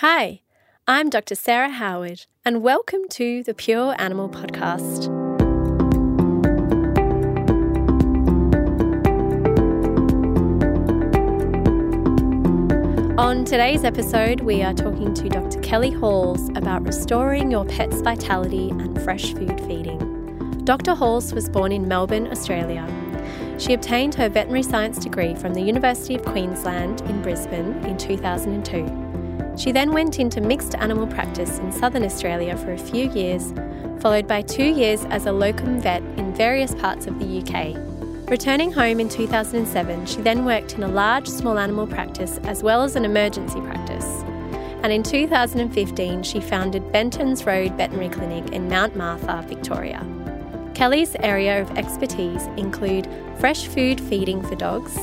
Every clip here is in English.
Hi, I'm Dr. Sarah Howard, and welcome to the Pure Animal Podcast. On today's episode, we are talking to Dr. Kelly Halls about restoring your pet's vitality and fresh food feeding. Dr. Halls was born in Melbourne, Australia. She obtained her veterinary science degree from the University of Queensland in Brisbane in 2002. She then went into mixed animal practice in southern Australia for a few years, followed by two years as a locum vet in various parts of the UK. Returning home in 2007, she then worked in a large small animal practice as well as an emergency practice. And in 2015, she founded Benton's Road Veterinary Clinic in Mount Martha, Victoria. Kelly's area of expertise include fresh food feeding for dogs,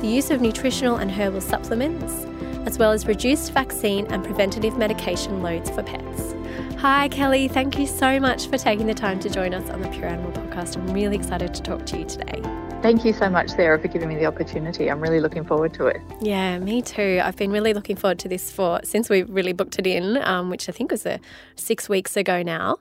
the use of nutritional and herbal supplements, as well as reduced vaccine and preventative medication loads for pets. Hi, Kelly. Thank you so much for taking the time to join us on the Pure Animal Podcast. I'm really excited to talk to you today. Thank you so much, Sarah, for giving me the opportunity. I'm really looking forward to it. Yeah, me too. I've been really looking forward to this for since we really booked it in, um, which I think was a, six weeks ago now.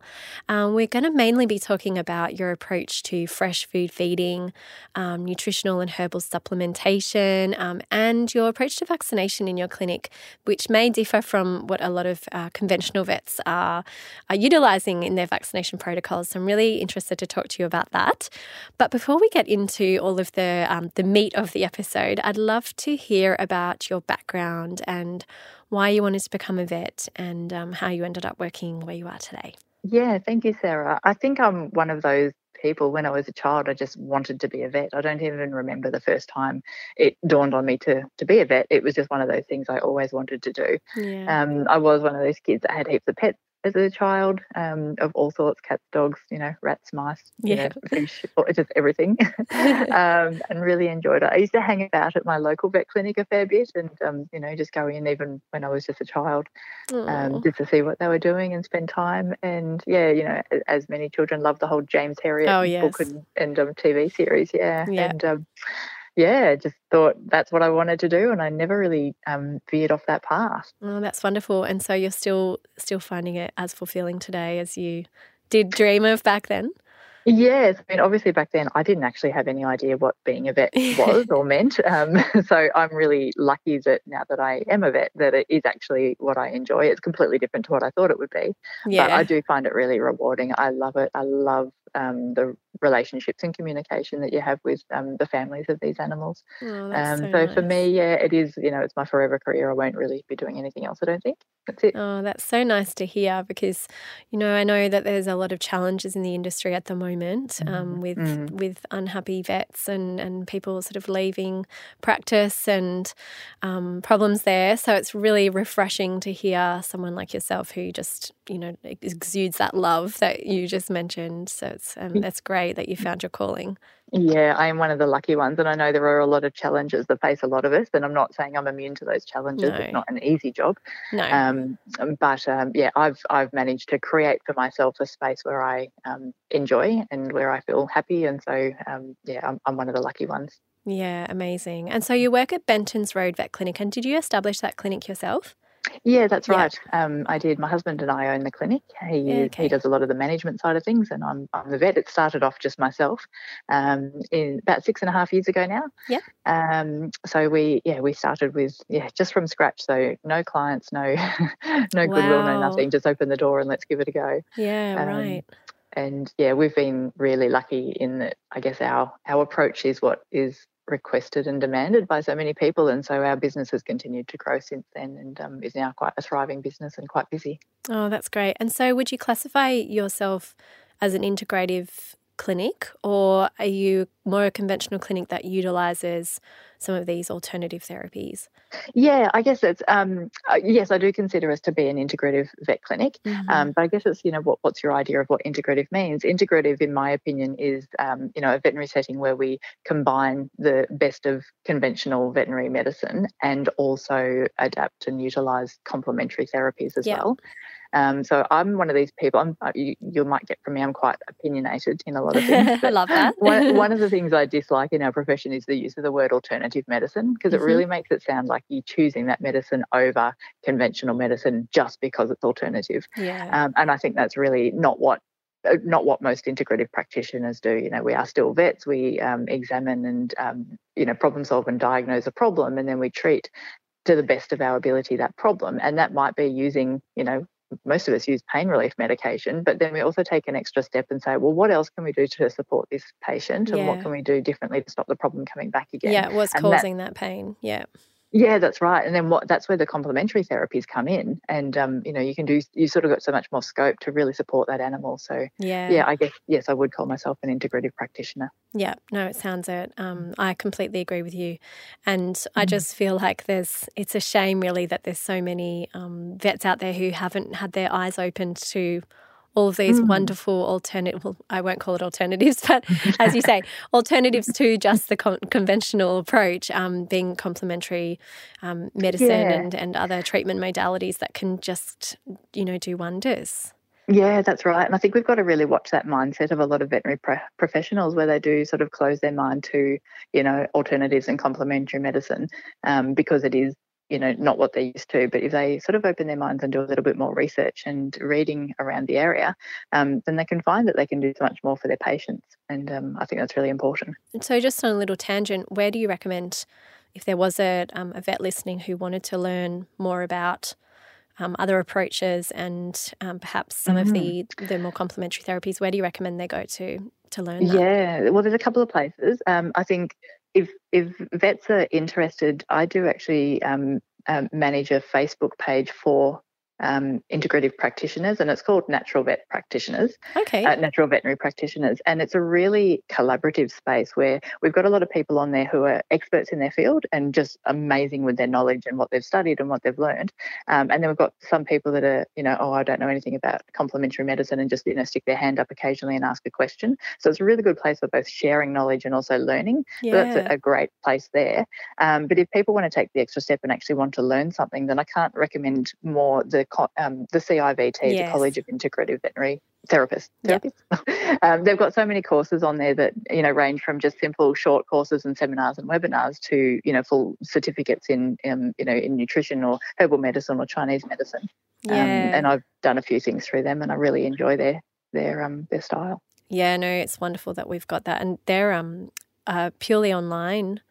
Um, we're going to mainly be talking about your approach to fresh food feeding, um, nutritional and herbal supplementation, um, and your approach to vaccination in your clinic, which may differ from what a lot of uh, conventional vets are, are utilizing in their vaccination protocols. So I'm really interested to talk to you about that. But before we get into all of the um, the meat of the episode, I'd love to hear about your background and why you wanted to become a vet and um, how you ended up working where you are today. Yeah, thank you, Sarah. I think I'm one of those people when I was a child, I just wanted to be a vet. I don't even remember the first time it dawned on me to to be a vet. It was just one of those things I always wanted to do. Yeah. Um, I was one of those kids that had heaps of pets as a child um, of all sorts cats dogs you know rats mice yeah. know, fish just everything um, and really enjoyed it i used to hang about at my local vet clinic a fair bit and um, you know just go in even when i was just a child um, just to see what they were doing and spend time and yeah you know as many children love the whole james herriot oh, yes. book and, and um, tv series yeah, yeah. and um, yeah, just thought that's what I wanted to do, and I never really um, veered off that path. Oh, that's wonderful. And so you're still still finding it as fulfilling today as you did dream of back then. Yes, I mean, obviously back then I didn't actually have any idea what being a vet was or meant. Um, so I'm really lucky that now that I am a vet, that it is actually what I enjoy. It's completely different to what I thought it would be. Yeah. But I do find it really rewarding. I love it. I love um, the relationships and communication that you have with um, the families of these animals. Oh, um, so, so nice. for me, yeah, it is, you know, it's my forever career. I won't really be doing anything else, I don't think. That's it. Oh, that's so nice to hear because, you know, I know that there's a lot of challenges in the industry at the moment um, mm. with mm. with unhappy vets and, and people sort of leaving practice and um, problems there. So it's really refreshing to hear someone like yourself who just, you know, exudes that love that you just mentioned. So it's um, that's great that you found your calling. Yeah, I am one of the lucky ones, and I know there are a lot of challenges that face a lot of us. And I'm not saying I'm immune to those challenges. No. It's not an easy job. No. Um, but um, yeah, I've I've managed to create for myself a space where I um, enjoy and where I feel happy, and so um, yeah, I'm, I'm one of the lucky ones. Yeah, amazing. And so you work at Benton's Road Vet Clinic, and did you establish that clinic yourself? Yeah, that's yeah. right. Um, I did. My husband and I own the clinic. He yeah, okay. he does a lot of the management side of things, and I'm I'm the vet. It started off just myself, um, in about six and a half years ago now. Yeah. Um, so we yeah we started with yeah just from scratch. So no clients, no no wow. goodwill, no nothing. Just open the door and let's give it a go. Yeah, um, right. And yeah, we've been really lucky in that. I guess our our approach is what is requested and demanded by so many people. And so our business has continued to grow since then and um, is now quite a thriving business and quite busy. Oh, that's great. And so would you classify yourself as an integrative clinic, or are you more a conventional clinic that utilizes some of these alternative therapies? Yeah, I guess it's um, uh, yes, I do consider us to be an integrative vet clinic, mm-hmm. um, but I guess it's you know what what's your idea of what integrative means? Integrative, in my opinion, is um, you know a veterinary setting where we combine the best of conventional veterinary medicine and also adapt and utilize complementary therapies as well. Um, so I'm one of these people. I'm, uh, you, you, might get from me. I'm quite opinionated in a lot of things. I love that. one, one, of the things I dislike in our profession is the use of the word alternative medicine because mm-hmm. it really makes it sound like you're choosing that medicine over conventional medicine just because it's alternative. Yeah. Um, and I think that's really not what uh, not what most integrative practitioners do. You know, we are still vets. We um, examine and um, you know problem solve and diagnose a problem, and then we treat to the best of our ability that problem. And that might be using you know most of us use pain relief medication, but then we also take an extra step and say, well, what else can we do to support this patient, and yeah. what can we do differently to stop the problem coming back again? Yeah, what's and causing that, that pain? Yeah. Yeah, that's right. And then what that's where the complementary therapies come in. And um, you know, you can do you sort of got so much more scope to really support that animal. So yeah. Yeah, I guess yes, I would call myself an integrative practitioner. Yeah, no, it sounds it. Um, I completely agree with you. And mm. I just feel like there's it's a shame really that there's so many um, vets out there who haven't had their eyes opened to all of these mm. wonderful alternative well, I won't call it alternatives, but as you say, alternatives to just the con- conventional approach, um, being complementary um, medicine yeah. and, and other treatment modalities that can just, you know, do wonders. Yeah, that's right. And I think we've got to really watch that mindset of a lot of veterinary pro- professionals where they do sort of close their mind to, you know, alternatives and complementary medicine um, because it is you know not what they're used to but if they sort of open their minds and do a little bit more research and reading around the area um, then they can find that they can do so much more for their patients and um, i think that's really important so just on a little tangent where do you recommend if there was a, um, a vet listening who wanted to learn more about um, other approaches and um, perhaps some mm-hmm. of the the more complementary therapies where do you recommend they go to to learn that? yeah well there's a couple of places um, i think if if vets are interested, I do actually um, um, manage a Facebook page for um, integrative practitioners, and it's called Natural Vet Practitioners. Okay. Uh, natural Veterinary Practitioners, and it's a really collaborative space where we've got a lot of people on there who are experts in their field and just amazing with their knowledge and what they've studied and what they've learned. Um, and then we've got some people that are, you know, oh, I don't know anything about complementary medicine, and just you know stick their hand up occasionally and ask a question. So it's a really good place for both sharing knowledge and also learning. Yeah. So that's a, a great place there. Um, but if people want to take the extra step and actually want to learn something, then I can't recommend more the um, the CIVT, yes. the College of Integrative Veterinary Therapists. Yep. um, they've got so many courses on there that you know range from just simple short courses and seminars and webinars to you know full certificates in um, you know in nutrition or herbal medicine or Chinese medicine. Um, yeah. and I've done a few things through them, and I really enjoy their their um their style. Yeah, no, it's wonderful that we've got that, and they're um uh, purely online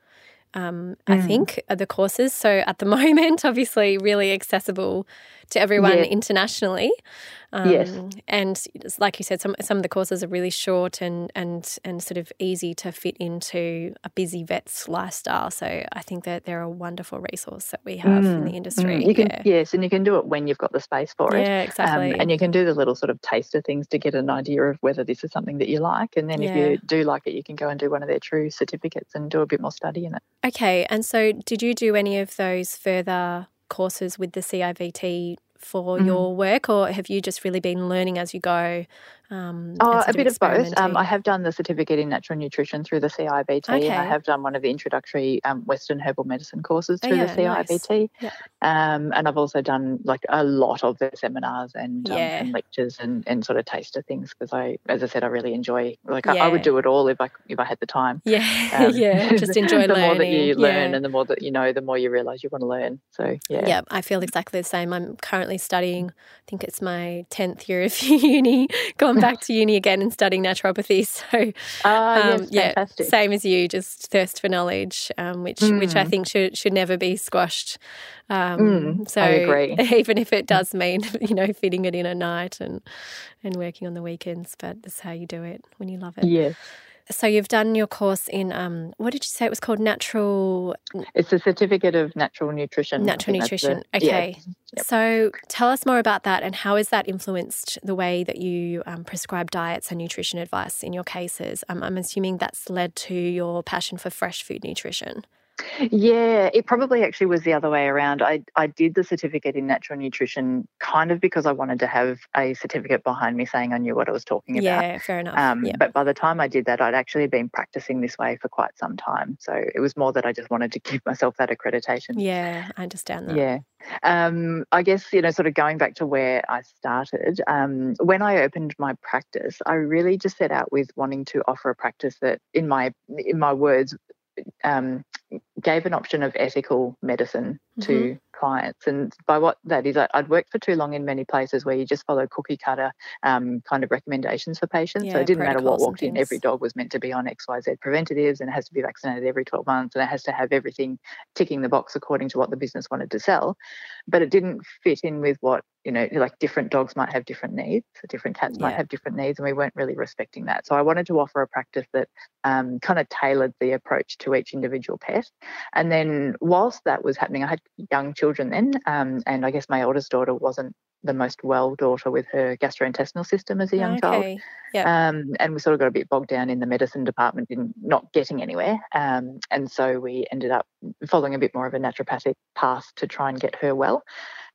um, mm. I think, the courses. So at the moment, obviously, really accessible to everyone yeah. internationally. Um, yes. And like you said, some some of the courses are really short and and and sort of easy to fit into a busy vet's lifestyle. So I think that they're a wonderful resource that we have mm, in the industry. Mm. Can yeah. yes, and you can do it when you've got the space for it. Yeah, exactly. Um, and you can do the little sort of taster things to get an idea of whether this is something that you like. And then yeah. if you do like it, you can go and do one of their true certificates and do a bit more study in it. Okay. And so did you do any of those further courses with the CIVT for mm. your work, or have you just really been learning as you go? Um, oh, a bit of both. Um, I have done the certificate in natural nutrition through the CIVT, Okay. I have done one of the introductory um, Western herbal medicine courses oh, through oh, yeah, the CIVT. Nice. Yeah. Um, and I've also done like a lot of the seminars and, um, yeah. and lectures and, and sort of taster things because I, as I said, I really enjoy. Like I, I, would do it all if I if I had the time. Yeah, um, yeah. Just enjoy the learning. more that you learn and the more that you know, the more you realise you want to learn. So yeah. Yeah, I feel exactly the same. I'm currently studying. I think it's my tenth year of uni. Going back to uni again and studying naturopathy. So, ah, um, yes, yeah, same as you, just thirst for knowledge, um, which mm. which I think should should never be squashed. Um, mm, so, I agree. even if it does mean you know fitting it in at night and and working on the weekends, but that's how you do it when you love it. Yes. So you've done your course in um, what did you say it was called? Natural. It's a certificate of natural nutrition. Natural nutrition. The, okay. Yeah. Yep. So tell us more about that and how has that influenced the way that you um, prescribe diets and nutrition advice in your cases? Um, I'm assuming that's led to your passion for fresh food nutrition. Yeah, it probably actually was the other way around. I, I did the certificate in natural nutrition kind of because I wanted to have a certificate behind me saying I knew what I was talking about. Yeah, fair enough. Um, yeah. But by the time I did that, I'd actually been practicing this way for quite some time. So it was more that I just wanted to give myself that accreditation. Yeah, I understand that. Yeah. Um, I guess, you know, sort of going back to where I started, um, when I opened my practice, I really just set out with wanting to offer a practice that, in my in my words, um, gave an option of ethical medicine mm-hmm. to clients. And by what that is, I, would worked for too long in many places where you just follow cookie cutter um, kind of recommendations for patients. Yeah, so it didn't matter what walked in, every dog was meant to be on XYZ preventatives and it has to be vaccinated every 12 months and it has to have everything ticking the box according to what the business wanted to sell. But it didn't fit in with what you know, like different dogs might have different needs, different cats yeah. might have different needs, and we weren't really respecting that. So I wanted to offer a practice that um, kind of tailored the approach to each individual pet. And then, whilst that was happening, I had young children then, um, and I guess my oldest daughter wasn't the most well daughter with her gastrointestinal system as a young okay. child. Yep. Um, and we sort of got a bit bogged down in the medicine department in not getting anywhere. Um, and so we ended up following a bit more of a naturopathic path to try and get her well.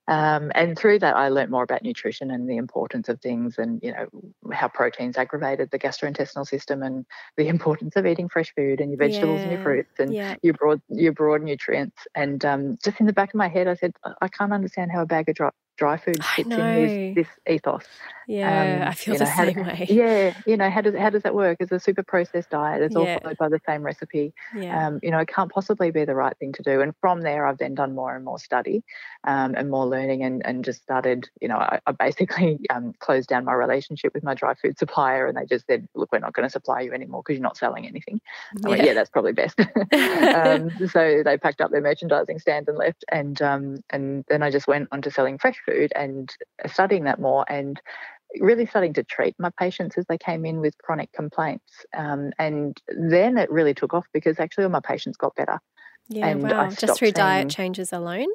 Um, and through that, I learned more about nutrition and the importance of things, and you know how proteins aggravated the gastrointestinal system, and the importance of eating fresh food and your vegetables yeah. and your fruits and yeah. your broad your broad nutrients. And um, just in the back of my head, I said, I can't understand how a bag of dry, dry food fits in this, this ethos. Yeah, um, I feel the know, same way. Yeah, you know, how does how does that work? It's a super processed diet. It's yeah. all followed by the same recipe. Yeah. Um, you know, it can't possibly be the right thing to do. And from there, I've then done more and more study um, and more learning, and and just started. You know, I, I basically um, closed down my relationship with my dry food supplier, and they just said, "Look, we're not going to supply you anymore because you're not selling anything." Yeah, went, yeah that's probably best. Um, so they packed up their merchandising stand and left, and um, and then I just went on to selling fresh food and studying that more and really starting to treat my patients as they came in with chronic complaints. Um, and then it really took off because actually all my patients got better. Yeah, and wow. Just through diet changes alone?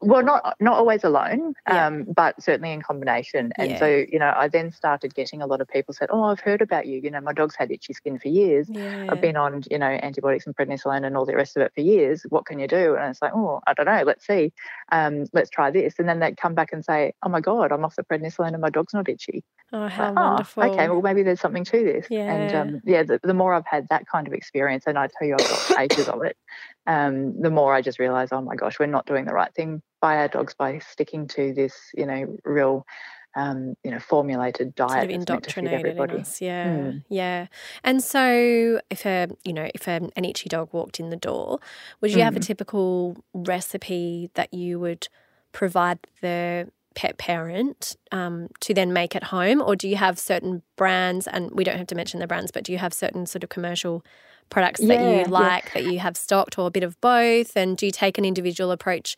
Well not not always alone yeah. um, but certainly in combination. And yeah. so you know i then started getting a lot of people said oh i've heard about you. You know my dog's had itchy skin for years. Yeah. i've been on you know antibiotics and prednisolone and all the rest of it for years. What can you do? And it's like oh i don't know. Let's see. Um, let's try this. And then they'd come back and say oh my god i'm off the prednisolone and my dog's not itchy. Oh how like, oh, wonderful. okay well maybe there's something to this. Yeah. and um, yeah the, the, more i've had that kind of experience and i tell you i've got pages of it um, the more I just realize, oh my gosh, we're not doing the right thing by our dogs by sticking to this, you know, real um, you know, formulated diet. Sort of indoctrinated in us, yeah, mm. yeah. And so, if a, you know, if a, an itchy dog walked in the door, would you mm. have a hmm. typical recipe that you would provide the pet parent um, to then make at home, or do you have certain brands? And we don't have to mention the brands, but do you have certain sort of commercial products yeah, that you like yeah. that you have stocked or a bit of both? And do you take an individual approach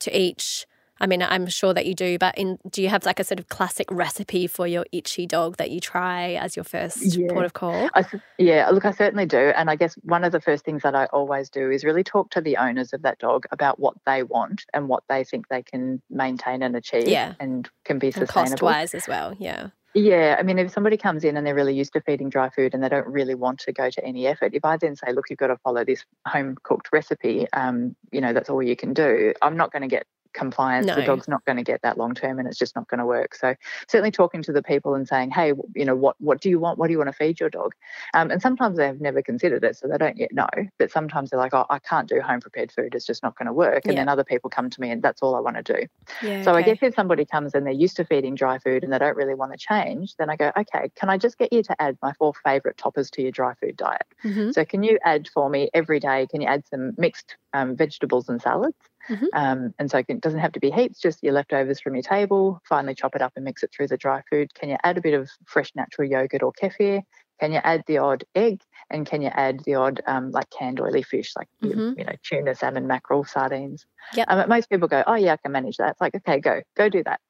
to each? I mean, I'm sure that you do, but in, do you have like a sort of classic recipe for your itchy dog that you try as your first yeah. port of call? I, yeah, look, I certainly do. And I guess one of the first things that I always do is really talk to the owners of that dog about what they want and what they think they can maintain and achieve yeah. and can be sustainable. Cost wise as well, yeah. Yeah, I mean, if somebody comes in and they're really used to feeding dry food and they don't really want to go to any effort, if I then say, look, you've got to follow this home cooked recipe, um, you know, that's all you can do, I'm not going to get compliance. No. The dog's not going to get that long term, and it's just not going to work. So certainly talking to the people and saying, hey, you know, what what do you want? What do you want to feed your dog? Um, and sometimes they have never considered it, so they don't yet know. But sometimes they're like, oh, I can't do home prepared food. It's just not going to work. And yeah. then other people come to me, and that's all I want to do. Yeah, so okay. I guess if somebody comes and they're used to feeding dry food and they don't really want to change, then I go, okay, can I just get you to add my four favorite toppers to your dry food diet? Mm-hmm. So can you add for me every day? Can you add some mixed um, vegetables and salads? Mm-hmm. Um, and so it doesn't have to be heaps, just your leftovers from your table. Finally, chop it up and mix it through the dry food. Can you add a bit of fresh natural yogurt or kefir? Can you add the odd egg? And can you add the odd um, like canned oily fish, like mm-hmm. you, you, know tuna, salmon, mackerel, sardines? Yeah. Um, most people go, oh yeah, I can manage that. It's like okay, go go do that.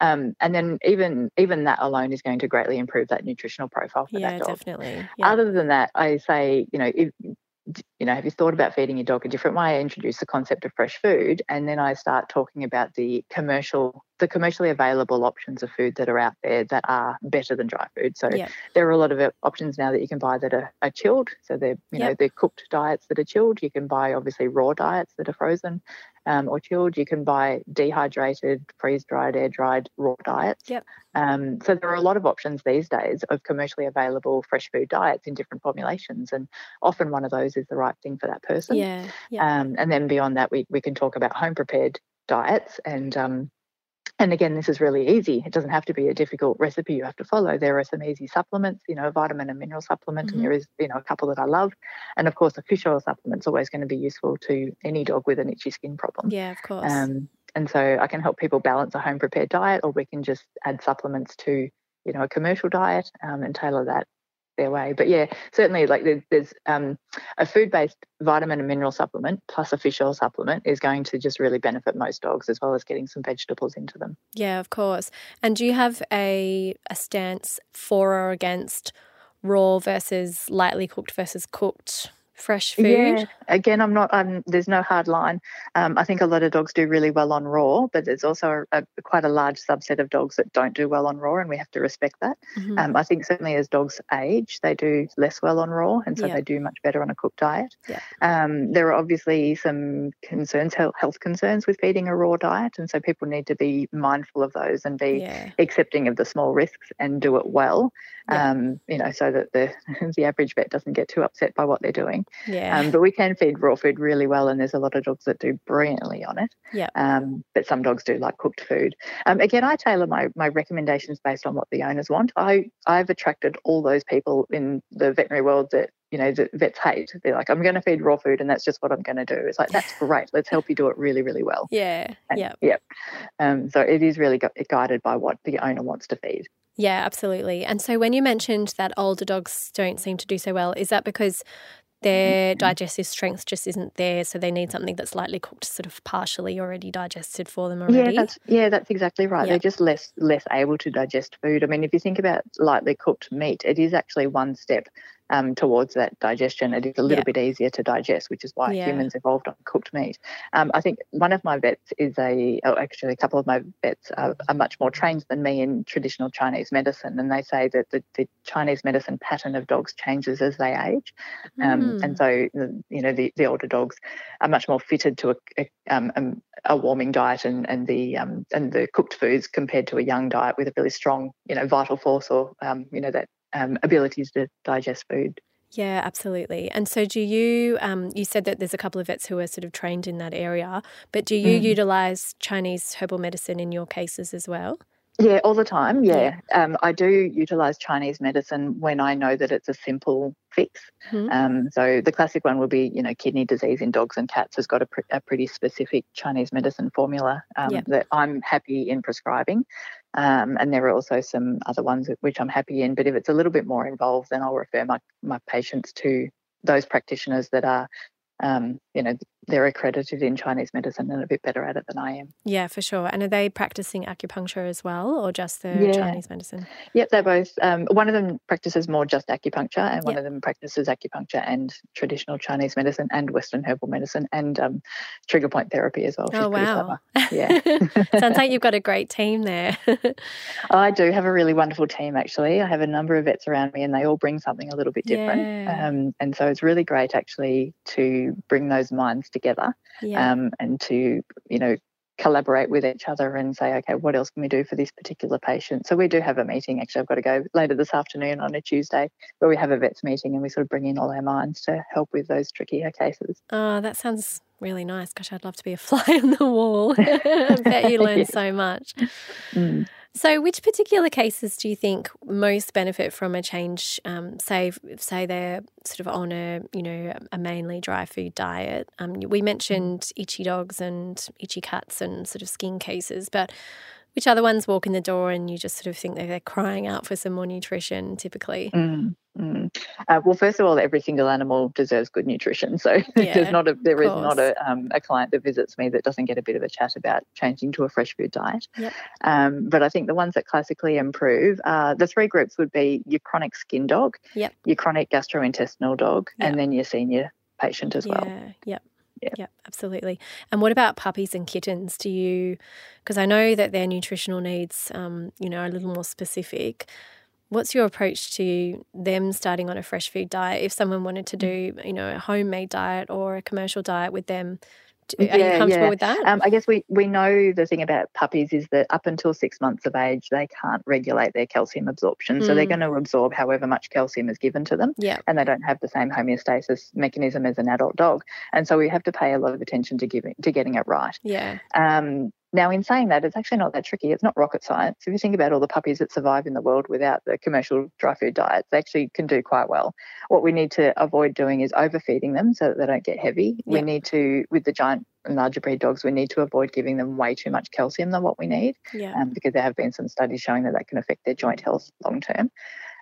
Um, and then even even that alone is going to greatly improve that nutritional profile for yeah, that dog. Yeah, definitely. Yeah. Other than that, I say you know if you know, have you thought about feeding your dog a different way? I introduce the concept of fresh food, and then I start talking about the commercial, the commercially available options of food that are out there that are better than dry food. So yep. there are a lot of uh, options now that you can buy that are, are chilled. So they're, you yep. know, they're cooked diets that are chilled. You can buy obviously raw diets that are frozen um, or chilled. You can buy dehydrated, freeze dried, air dried raw diets. Yep. Um, so there are a lot of options these days of commercially available fresh food diets in different formulations, and often one of those is the right thing for that person. Yeah. yeah. Um, and then beyond that, we we can talk about home prepared diets and um, and again, this is really easy. It doesn't have to be a difficult recipe you have to follow. There are some easy supplements, you know, vitamin and mineral supplement, mm-hmm. and there is, you know, a couple that I love. And of course, a fish oil supplement is always going to be useful to any dog with an itchy skin problem. Yeah, of course. Um, and so I can help people balance a home prepared diet, or we can just add supplements to, you know, a commercial diet um, and tailor that their way. But yeah, certainly like there's, um, a food-based vitamin and mineral supplement plus a fish oil supplement is going to just really benefit most dogs as well as getting some vegetables into them. Yeah, of course. And do you have a a stance for or against raw versus lightly cooked versus cooked fresh food? Yeah. Again, I'm not. I'm, there's no hard line. Um, I think a lot of dogs do really well on raw, but there's also a, a, quite a large subset of dogs that don't do well on raw, and we have to respect that. Mm-hmm. Um, I think certainly as dogs age, they do less well on raw, and so yeah. they do much better on a cooked diet. Yeah. Um, there are obviously some concerns, health concerns with feeding a raw diet, and so people need to be mindful of those and be yeah. accepting of the small risks and do it well. Yeah. Um, you know, so that the the average vet doesn't get too upset by what they're doing. Yeah. Um, but we can feed raw food really well, and there's a lot of dogs that do brilliantly on it. Yeah. Um, but some dogs do like cooked food. Um, again, I tailor my my recommendations based on what the owners want. I I've attracted all those people in the veterinary world that you know the vets hate. They're like, I'm going to feed raw food, and that's just what I'm going to do. It's like that's great. Let's help you do it really, really well. Yeah. Yeah. Yep. Um, so it is really guided by what the owner wants to feed. Yeah, absolutely. And so when you mentioned that older dogs don't seem to do so well, is that because their mm-hmm. digestive strength just isn't there, so they need something that's lightly cooked, sort of partially already digested for them already. Yeah, that's yeah, that's exactly right. Yep. They're just less less able to digest food. I mean, if you think about lightly cooked meat, it is actually one step um, towards that digestion. It is a little yeah. bit easier to digest, which is why yeah. humans evolved on cooked meat. Um, I think one of my vets is a, oh, actually, a couple of my vets are, are, much more trained than me in traditional Chinese medicine, and they say that the, the Chinese medicine pattern of dogs changes as they age, um, mm. and so you know the, the older dogs are much more fitted to a, a, um, um, a warming diet and and the um, and the cooked foods compared to a young diet with a really strong you know vital force or you know that um, abilities to digest food. Yeah, absolutely. And so, do you? Um, you said that there's a couple of vets who are sort of trained in that area, but do you mm. utilize Chinese herbal medicine in your cases as well? Yeah, all the time. Yeah, yeah. Um, I do utilize Chinese medicine when I know that it's a simple fix. Mm-hmm. Um, so the classic one will be, you know, kidney disease in dogs and cats has got a, pr- a pretty specific Chinese medicine formula um, yeah. that I'm happy in prescribing. Um, and there are also some other ones which I'm happy in. But if it's a little bit more involved, then I'll refer my, my patients to those practitioners that are um, you know, they're accredited in Chinese medicine and a bit better at it than I am. Yeah, for sure. And are they practicing acupuncture as well, or just the yeah. Chinese medicine? Yep, they're both. Um, one of them practices more just acupuncture, and one yep. of them practices acupuncture and traditional Chinese medicine and Western herbal medicine and um, trigger point therapy as well. oh wow! Yeah, sounds like you've got a great team there. I do have a really wonderful team. Actually, I have a number of vets around me, and they all bring something a little bit different. Yeah. Um, and so it's really great actually to bring those minds together yeah. um, and to you know collaborate with each other and say, okay, what else can we do for this particular patient? So we do have a meeting. Actually, I've got to go later this afternoon on a Tuesday where we have a vets meeting and we sort of bring in all our minds to help with those trickier cases. Oh, that sounds really nice. Gosh, I'd love to be a fly on the wall. I bet you learn yeah. so much. Mm. So, which particular cases do you think most benefit from a change? Um, say, say they're sort of on a you know a mainly dry food diet. Um, we mentioned itchy dogs and itchy cats and sort of skin cases, but which other ones walk in the door and you just sort of think that they're crying out for some more nutrition? Typically. Mm. Mm. Uh, well, first of all, every single animal deserves good nutrition. So yeah, there's not a there is not a um, a client that visits me that doesn't get a bit of a chat about changing to a fresh food diet. Yep. Um, but I think the ones that classically improve, uh, the three groups would be your chronic skin dog, yep. your chronic gastrointestinal dog, yep. and then your senior patient as yeah. well. Yep. Yeah. yeah, absolutely. And what about puppies and kittens? Do you, because I know that their nutritional needs, um, you know, are a little more specific. What's your approach to them starting on a fresh food diet? If someone wanted to do, you know, a homemade diet or a commercial diet with them, are yeah, you comfortable yeah. with that? Um, I guess we, we know the thing about puppies is that up until six months of age, they can't regulate their calcium absorption. Mm. So they're mm. going to absorb however much calcium is given to them. Yeah. And they don't have the same homeostasis mechanism as an adult dog. And so we have to pay a lot of attention to giving to getting it right. Yeah. Um, now, in saying that, it's actually not that tricky. It's not rocket science. If you think about all the puppies that survive in the world without the commercial dry food diets, they actually can do quite well. What we need to avoid doing is overfeeding them so that they don't get heavy. Yeah. We need to, with the giant and larger breed dogs, we need to avoid giving them way too much calcium than what we need yeah. um, because there have been some studies showing that that can affect their joint health long term.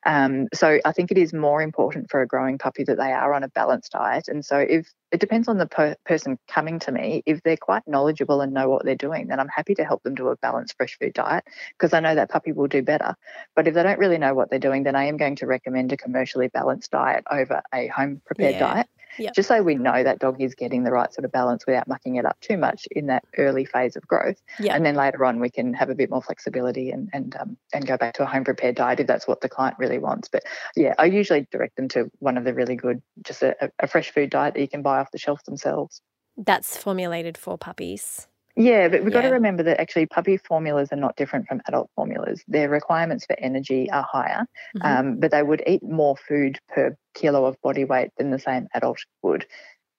Um, so I think it is more important for a growing puppy that they are on a balanced diet. And so if it depends on the per- person coming to me, if they're quite knowledgeable and know what they're doing, then I'm happy to help them do a balanced fresh food diet because I know that puppy will do better. But if they don't really know what they're doing, then I am going to recommend a commercially balanced diet over a home prepared yeah. diet. Yep. Just so we know that dog is getting the right sort of balance without mucking it up too much in that early phase of growth. Yep. And then later on, we can have a bit more flexibility and and um, and go back to a home prepared diet if that's what the client really wants. But yeah, I usually direct them to one of the really good, just a, a fresh food diet that you can buy off the shelf themselves. That's formulated for puppies. Yeah, but we've yeah. got to remember that actually puppy formulas are not different from adult formulas. Their requirements for energy are higher, mm-hmm. um, but they would eat more food per kilo of body weight than the same adult would.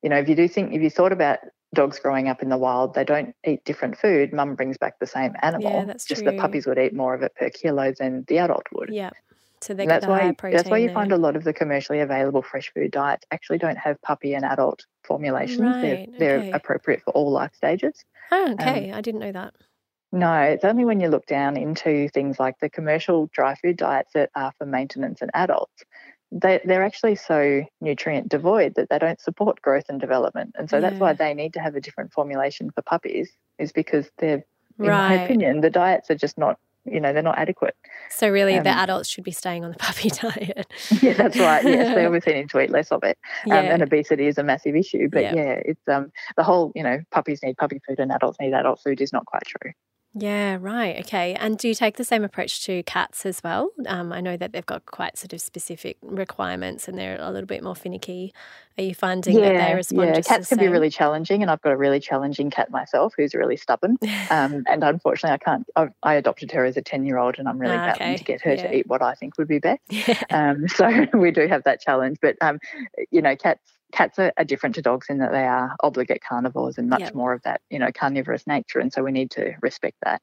You know, if you do think, if you thought about dogs growing up in the wild, they don't eat different food. Mum brings back the same animal. Yeah, that's just true. the puppies would eat more of it per kilo than the adult would. Yeah. So they that's the why that's why you there. find a lot of the commercially available fresh food diets actually don't have puppy and adult formulations. Right, they're, they're appropriate for all life stages. Oh, okay. Um, I didn't know that. No, it's only when you look down into things like the commercial dry food diets that are for maintenance and adults. They, they're actually so nutrient devoid that they don't support growth and development. And so yeah. that's why they need to have a different formulation for puppies, is because they're, in right. my opinion, the diets are just not you know they're not adequate. So really, um, the adults should be staying on the puppy diet. yeah, that's right. Yes, they obviously need to eat less of it. Um, yeah. and obesity is a massive issue. But yeah. yeah, it's um the whole you know puppies need puppy food and adults need adult food is not quite true. Yeah, right. Okay. And do you take the same approach to cats as well? Um, I know that they've got quite sort of specific requirements and they're a little bit more finicky. Are you finding yeah, that they respond? Yeah, cats can be really challenging, and I've got a really challenging cat myself who's really stubborn. Um, and unfortunately, I can't. I've, i adopted her as a ten-year-old, and I'm really ah, battling okay. to get her yeah. to eat what I think would be best. Um, so we do have that challenge. But um, you know, cats cats are, are, different to dogs in that they are obligate carnivores and much yep. more of that, you know, carnivorous nature. And so we need to respect that.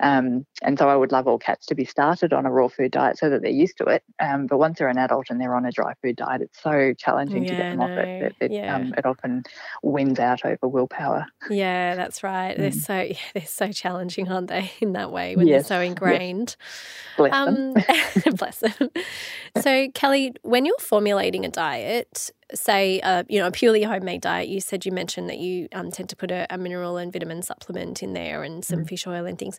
Um, and so I would love all cats to be started on a raw food diet so that they're used to it. Um, but once they're an adult and they're on a dry food diet, it's so challenging yeah, to get them no, off it. It, it, yeah. um, it, often wins out over willpower. Yeah, that's right. Mm. They're so they're so challenging, aren't they? In that way, when yes. they're so ingrained. Yes. Bless them. Um, bless them. So Kelly, when you're formulating a diet, say uh, you know a purely homemade diet you said you mentioned that you um, tend to put a, a, mineral and vitamin supplement in there and some mm. fish oil and things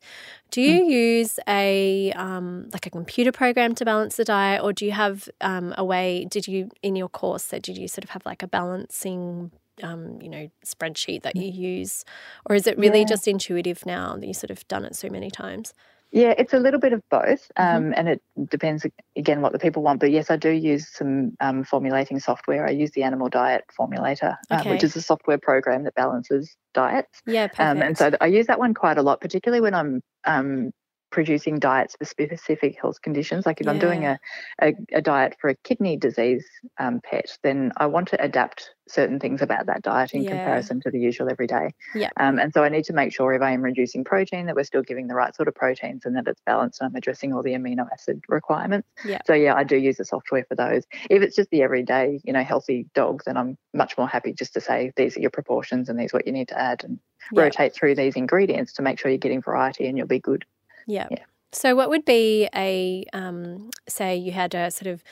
do you mm. use a um, like a computer program to balance the diet or do you have um, a way did you in your course that did you sort of have like a balancing um, you know spreadsheet that you use or is it really yeah. just intuitive now that you sort of done it so many times yeah, it's a little bit of both, mm-hmm. um, mm-hmm. and it depends again what the people want. But yes, I do use some um, formulating software. I use the Animal Diet Formulator, okay. uh, which is a software program that balances diets. Yeah, perfect. Um, and so I use that one quite a lot, particularly when I'm um, producing diets for specific health conditions. Like if yeah. I'm doing a, a, a, diet for a kidney disease um, pet, then I want to adapt certain things about that diet in yeah. comparison to the usual everyday. Yeah. Um, and so I need to make sure if I am reducing protein that we're still giving the right sort of proteins and that it's balanced and I'm addressing all the amino acid requirements. Yeah. So yeah, I do use the software for those. If it's just the everyday, you know, healthy dog, then I'm much more happy just to say these are your proportions and these are what you need to add and yeah. rotate through these ingredients to make sure you're getting variety and you'll be good. Yeah. yeah. So, what would be a, um, say, you had a sort of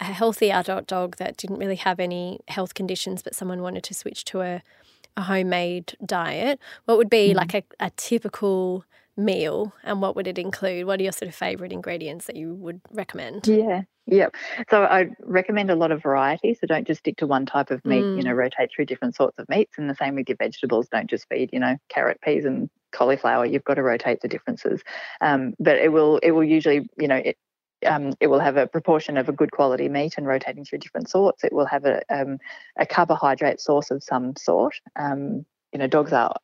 a healthy adult dog that didn't really have any health conditions, but someone wanted to switch to a, a homemade diet? What would be mm. like a, a typical meal and what would it include? What are your sort of favourite ingredients that you would recommend? Yeah. Yep. So I recommend a lot of variety. So don't just stick to one type of meat, mm. you know, rotate through different sorts of meats. And the same with your vegetables. Don't just feed, you know, carrot, peas and cauliflower. You've got to rotate the differences. Um, but it will it will usually, you know, it, um, it will have a proportion of a good quality meat and rotating through different sorts. It will have a, um, a carbohydrate source of some sort. Um, you know, dogs are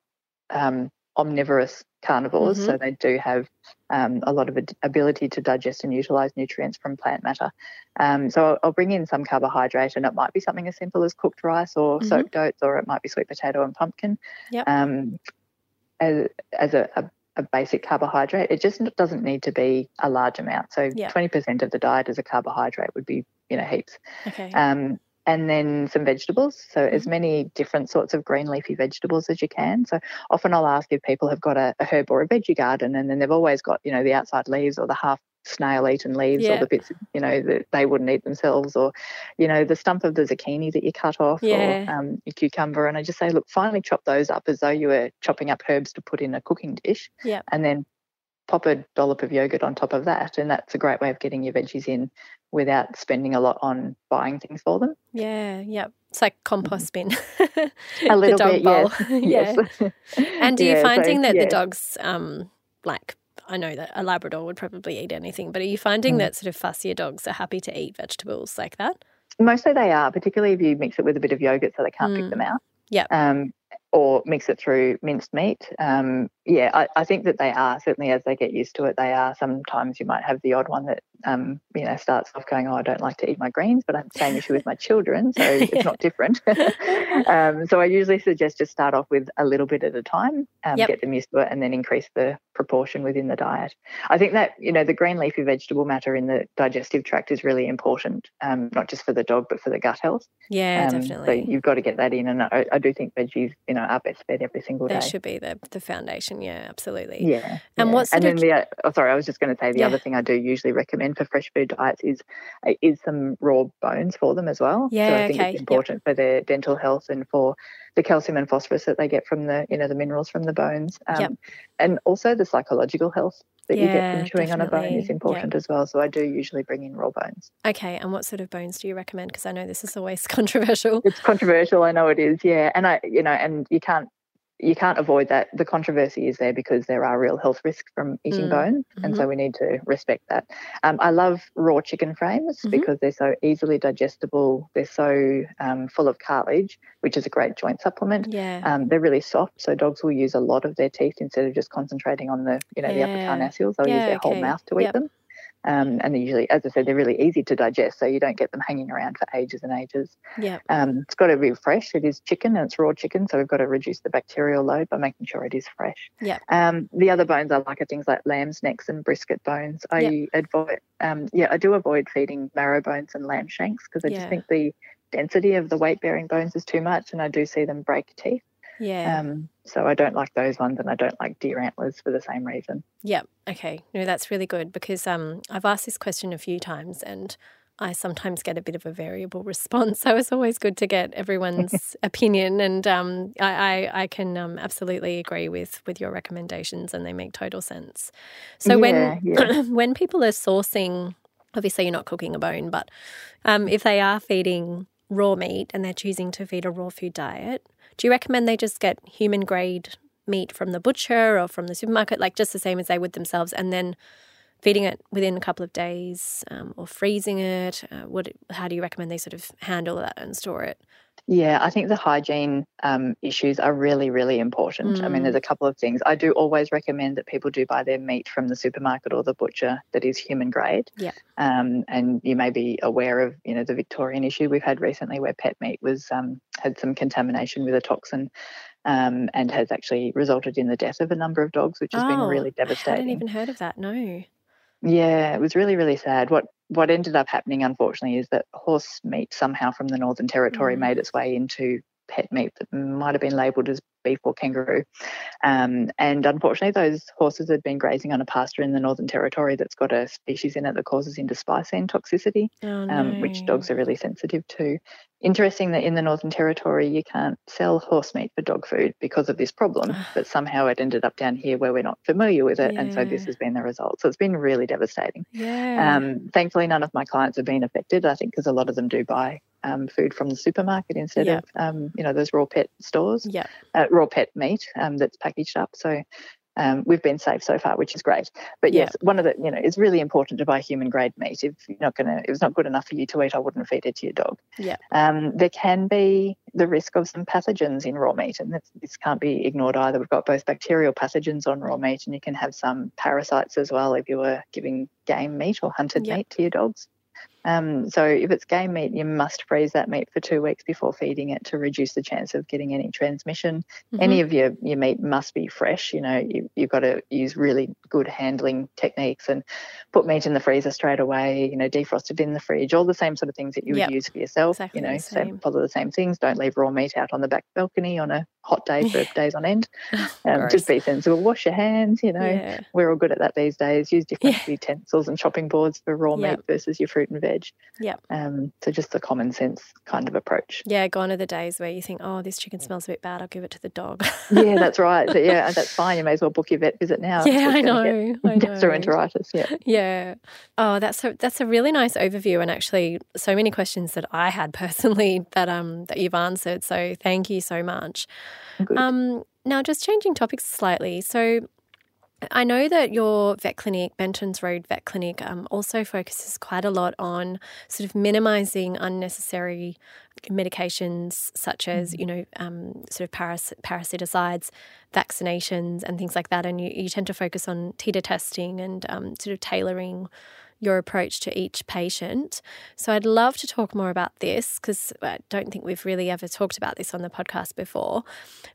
um, omnivorous carnivores, mm-hmm. so they do have um, a lot of ability to digest and utilize nutrients from plant matter. Um, so I'll, I'll, bring in some carbohydrate, and it might be something as simple as cooked rice or mm-hmm. soaked oats, or it might be sweet potato and pumpkin. Yep. As, as a, a, a, basic carbohydrate. It just doesn't need to be a large amount. So Yeah. 20% of the diet as a carbohydrate would be, you know, heaps. Okay. Um, and then some vegetables. So as Mm-hmm. many different sorts of green leafy vegetables as you can. So often I'll ask if people have got a, a herb or a veggie garden, and then they've always got you know the outside leaves or the half snail eaten leaves Yeah. or the bits you know that they wouldn't eat themselves or you know the stump of the zucchini that you cut off Yeah. or um, your cucumber and i just say look finally chop those up as though you were chopping up herbs to put in a cooking dish Yep. and then pop a dollop of yogurt on top of that and that's a great way of getting your veggies in without spending a lot on buying things for them yeah. Yep. It's like compost bin. Mm-hmm. a little the dog bit bowl. yes yes And are you Yeah, so, finding that yeah. the dogs, um, like, I know that a Labrador would probably eat anything, but are you finding Mm. that sort of fussier dogs are happy to eat vegetables like that? Mostly they are, particularly if you mix it with a bit of yogurt so they can't Mm. pick them out. Yep. Um, or mix it through minced meat. Um, yeah, I, I think that they are certainly as they get used to it. They are. Sometimes you might have the odd one that um, you know starts off going, "Oh, I don't like to eat my greens," but I have the same issue with my children, so Yeah. it's not different. um, so I usually suggest just start off with a little bit at a time, um, Yep. get them used to it, and then increase the proportion within the diet. I think that you know the green leafy vegetable matter in the digestive tract is really important, um, not just for the dog but for the gut health. Yeah, Um, So you've got to get that in, and I, I do think veggies, you know, best fed every single day. That should be the, the foundation. Yeah, absolutely. Yeah. And yeah. what sort and of- then the oh, sorry, I was just going to say the Yeah. other thing I do usually recommend for fresh food diets is uh, is some raw bones for them as well. Yeah. so I think okay, it's yep. important for their dental health and for the calcium and phosphorus that they get from the you know the minerals from the bones. Um, Yep. And also the psychological health that you get Yeah, from chewing on a bone is important as well. So I do usually bring in raw bones. Okay, and what sort of bones do you recommend? Because I know this is always controversial. It's controversial, I know it is, yeah. And I, you know, and you can't you can't avoid that. The controversy is there because there are real health risks from eating Mm, bone, and so we need to respect that. Um, I love raw chicken frames Mhm. because they're so easily digestible. They're so um, full of cartilage, which is a great joint supplement. Yeah. Um, they're really soft, so dogs will use a lot of their teeth instead of just concentrating on the, you know, the upper Yeah. carnassials. They'll Yeah, use their whole mouth to eat them. Um, and they're usually, as I said, they're really easy to digest, so you don't get them hanging around for ages and ages. yeah. Um, it's got to be fresh. It is chicken and it's raw chicken, so we've got to reduce the bacterial load by making sure it is fresh. Yeah. Um, the other bones I like are things like lamb's necks and brisket bones. I Yep. avoid, um, yeah, I do avoid feeding marrow bones and lamb shanks because I Yeah. just think the density of the weight bearing bones is too much, and I do see them break teeth. Yeah. Um, so I don't like those ones, and I don't like deer antlers for the same reason. Yeah. Okay. No, that's really good because um, I've asked this question a few times and I sometimes get a bit of a variable response. So it's always good to get everyone's opinion. And um, I, I, I can um, absolutely agree with, with your recommendations and they make total sense. So Yeah, when yeah. when people are sourcing, obviously you're not cooking a bone, but um, if they are feeding raw meat and they're choosing to feed a raw food diet, do you recommend they just get human grade meat from the butcher or from the supermarket, like just the same as they would themselves, and then feeding it within a couple of days um, or freezing it? Uh, what, how do you recommend they sort of handle that and store it? Yeah, I think the hygiene um, issues are really, really important. I mean, Mm. there's a couple of things. I do always recommend that people do buy their meat from the supermarket or the butcher that is human grade. Yeah. Um, and you may be aware of, you know, the Victorian issue we've had recently where pet meat was um, had some contamination with a toxin. Um, and has actually resulted in the death of a number of dogs, which has been really devastating. I hadn't even heard of that. No. Yeah, it was really, really sad. What what ended up happening, unfortunately, is that horse meat somehow from the Northern Territory Mm. made its way into pet meat that might have been labelled as beef or kangaroo. Um, and unfortunately, those horses had been grazing on a pasture in the Northern Territory that's got a species in it that causes indospicine toxicity, Oh, no. um, which dogs are really sensitive to. Interesting that in the Northern Territory you can't sell horse meat for dog food because of this problem, but somehow it ended up down here where we're not familiar with it, and so this has been the result. So it's been really devastating. Yeah. Um, thankfully, none of my clients have been affected. I think because a lot of them do buy um, food from the supermarket instead Yeah. of um, you know those raw pet stores, yeah. uh, raw pet meat um, that's packaged up. So. Um, we've been safe so far, which is great. But Yeah. yes, one of the you know it's really important to buy human grade meat. If you're not gonna, if it's not good enough for you to eat, I wouldn't feed it to your dog. Yeah. Um, there can be the risk of some pathogens in raw meat, and that's, this can't be ignored either. We've got both bacterial pathogens on raw meat, and you can have some parasites as well if you were giving game meat or hunted Yep. meat to your dogs. Um, so if it's game meat, you must freeze that meat for two weeks before feeding it to reduce the chance of getting any transmission. Mm-hmm. Any of your, your meat must be fresh. You know, you, you've got to use really good handling techniques and put meat in the freezer straight away, you know, defrost it in the fridge, all the same sort of things that you would yep. use for yourself. Exactly you know, same. follow the same things. Don't leave raw meat out on the back balcony on a hot day for days on end. Um, just be sensible. Wash your hands, you know. Yeah. We're all good at that these days. Use different yeah. utensils and chopping boards for raw yep. meat versus your fruit and veg. Yep. Um, so just the common sense kind of approach. Yeah, gone are the days where you think, oh, this chicken smells a bit bad. I'll give it to the dog. yeah, that's right. So, yeah, that's fine. You may as well book your vet visit now. Yeah, I know. I know. Gastroenteritis. Yeah. Yeah. Oh, that's a that's a really nice overview, and actually, so many questions that I had personally that um that you've answered. So thank you so much. Good. Um, now, just changing topics slightly. So, I know that your vet clinic, Benton's Road Vet Clinic, um, also focuses quite a lot on sort of minimizing unnecessary medications such as, you know, um, sort of paras- parasiticides, vaccinations, and things like that. And you, you tend to focus on titre testing and um, sort of tailoring your approach to each patient. So I'd love to talk more about this because I don't think we've really ever talked about this on the podcast before.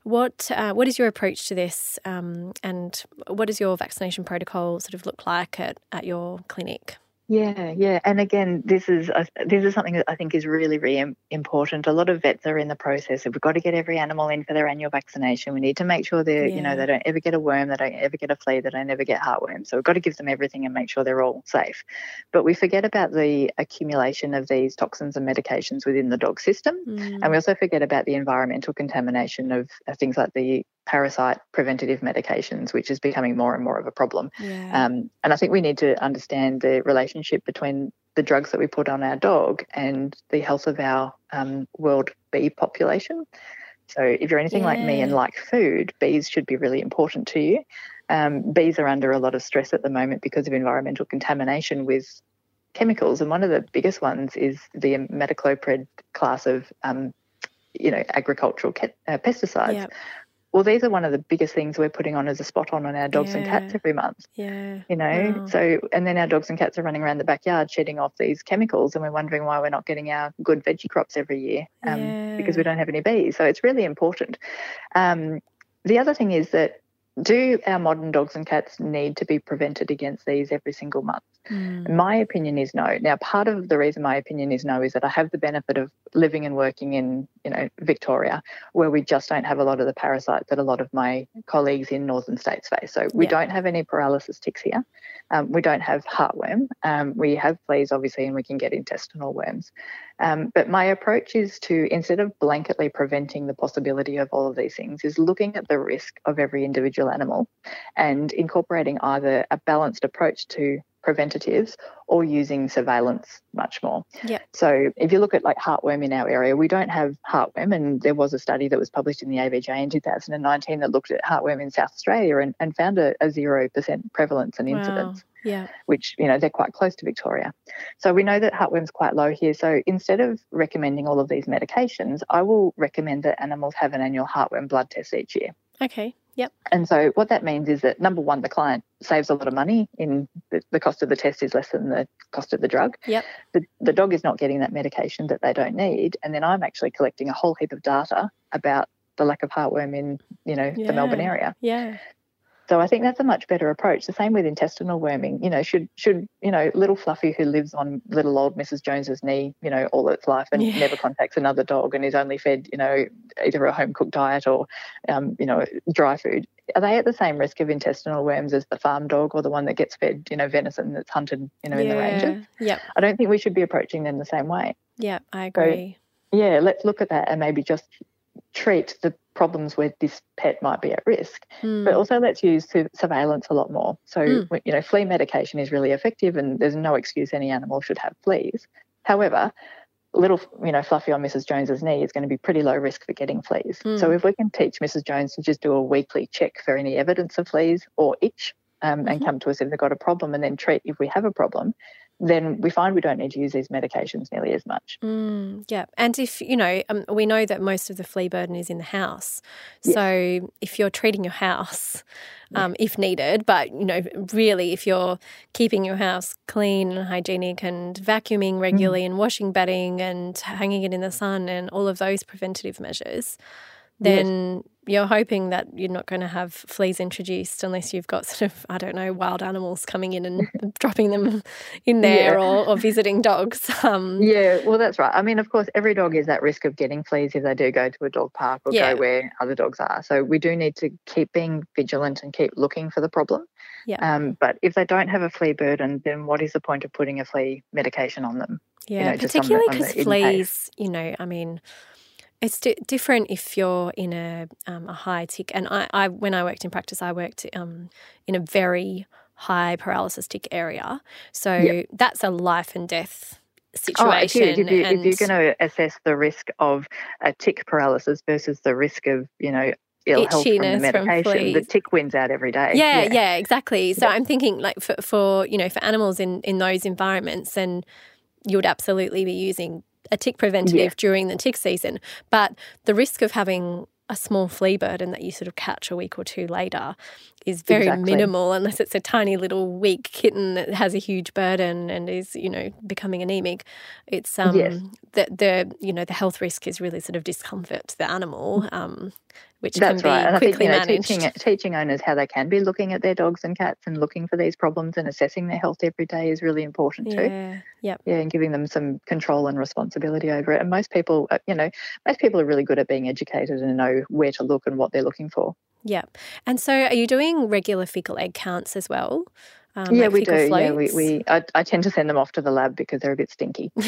What uh, what is your approach to this, um, and what does your vaccination protocol sort of look like at, at your clinic? Yeah, yeah, and again, this is a, this is something that I think is really, really important. A lot of vets are in the process of we've got to get every animal in for their annual vaccination. We need to make sure they, Yeah. you know, they don't ever get a worm, they don't ever get a flea, they don't ever get heartworm. So we've got to give them everything and make sure they're all safe. But we forget about the accumulation of these toxins and medications within the dog system, Mm. and we also forget about the environmental contamination of, of things like the parasite preventative medications, which is becoming more and more of a problem. yeah. Um, and I think we need to understand the relationship between the drugs that we put on our dog and the health of our um, world bee population. So if you're anything like me and like food, bees should be really important to you. Um, bees are under a lot of stress at the moment because of environmental contamination with chemicals, and one of the biggest ones is the imidacloprid class of, um, you know, agricultural ke- uh, pesticides. Yep. Well, these are one of the biggest things we're putting on as a spot on on our dogs and cats every month yeah. you know? Wow. so and then our dogs and cats are running around the backyard shedding off these chemicals and we're wondering why we're not getting our good veggie crops every year um, because we don't have any bees. So it's really important. Um, the other thing is that do our modern dogs and cats need to be prevented against these every single month Mm. my opinion is no. Now, part of the reason my opinion is no is that I have the benefit of living and working in, you know, Victoria, where we just don't have a lot of the parasites that a lot of my colleagues in northern states face. So we Yeah. don't have any paralysis ticks here. Um, we don't have heartworm. Um, we have fleas, obviously, and we can get intestinal worms. Um, but my approach is to, instead of blanketly preventing the possibility of all of these things, is looking at the risk of every individual animal and incorporating either a balanced approach to preventatives or using surveillance much more. Yep. So if you look at like heartworm in our area, we don't have heartworm and there was a study that was published in the AVJ in 2019 that looked at heartworm in South Australia and, and found a, a 0% prevalence and Wow. incidence Yeah. which you know they're quite close to Victoria. So we know that heartworm's quite low here. So instead of recommending all of these medications, I will recommend that animals have an annual heartworm blood test each year. Okay. Yep. And so what that means is that number one, the client saves a lot of money in the, the cost of the test is less than the cost of the drug. Yep. The, the dog is not getting that medication that they don't need. And then I'm actually collecting a whole heap of data about the lack of heartworm in, you know, the Melbourne area. Yeah. So I think that's a much better approach. The same with intestinal worming. You know, should should you know little Fluffy who lives on little old Mrs. Jones's knee, you know, all its life and Yeah. never contacts another dog and is only fed, you know, either a home cooked diet or, um, you know, dry food. Are they at the same risk of intestinal worms as the farm dog or the one that gets fed, you know, venison that's hunted, you know, in the ranges? Yeah. I don't think we should be approaching them the same way. Yeah, I agree. Yeah, let's look at that and maybe just treat the problems where this pet might be at risk Mm. but also let's use surveillance a lot more. So, Mm. you know, flea medication is really effective, and there's no excuse any animal should have fleas. However, little, you know, Fluffy on Mrs. Jones's knee is going to be pretty low risk for getting fleas. So, Mm. if we can teach Mrs. Jones to just do a weekly check for any evidence of fleas or itch, um, and Mhm. come to us if they've got a problem, and then treat if we have a problem. Then we find we don't need to use these medications nearly as much. Mm, yeah. And if, you know, um, we know that most of the flea burden is in the house. Yes. So if you're treating your house, um, if needed, but, you know, really, if you're keeping your house clean and hygienic and vacuuming regularly and washing bedding and hanging it in the sun and all of those preventative measures, then you're hoping that you're not going to have fleas introduced unless you've got sort of, I don't know, wild animals coming in and dropping them in there Yeah. or, or visiting dogs. Um, Yeah, well, that's right. I mean, of course, every dog is at risk of getting fleas if they do go to a dog park or Yeah. go where other dogs are. So we do need to keep being vigilant and keep looking for the problem. Yeah. Um, but if they don't have a flea burden, then what is the point of putting a flea medication on them? Yeah, know, on the- particularly because fleas, you know, I mean, it's di- different if you're in a um, a high tick. And I, I, when I worked in practice, I worked um, in a very high paralysis tick area, so Yep. that's a life and death Oh, situation. huge. If, you, and if you're going to assess the risk of a tick paralysis versus the risk of, you know, ill health from the Itchiness from medication, the tick wins out every day. yeah, yeah, exactly. So Yeah. I'm thinking, like for, for you know, for animals in in those environments, then you would absolutely be using a tick preventative Yeah. during the tick season. But the risk of having a small flea burden that you sort of catch a week or two later is very Exactly. minimal unless it's a tiny little weak kitten that has a huge burden and is you know becoming anemic it's um Yes. the the you know the health risk is really sort of discomfort to the animal um which That's can be right. And I think quickly you know, managed teaching teaching owners how they can be looking at their dogs and cats and looking for these problems and assessing their health every day is really important too. yeah yep Yeah, and giving them some control and responsibility over it. And most people, uh, you know, most people are really good at being educated and know where to look and what they're looking for. Yeah. And so are you doing regular fecal egg counts as well? Um, yeah, like we do. Yeah, we, we I, I tend to send them off to the lab because they're a bit stinky.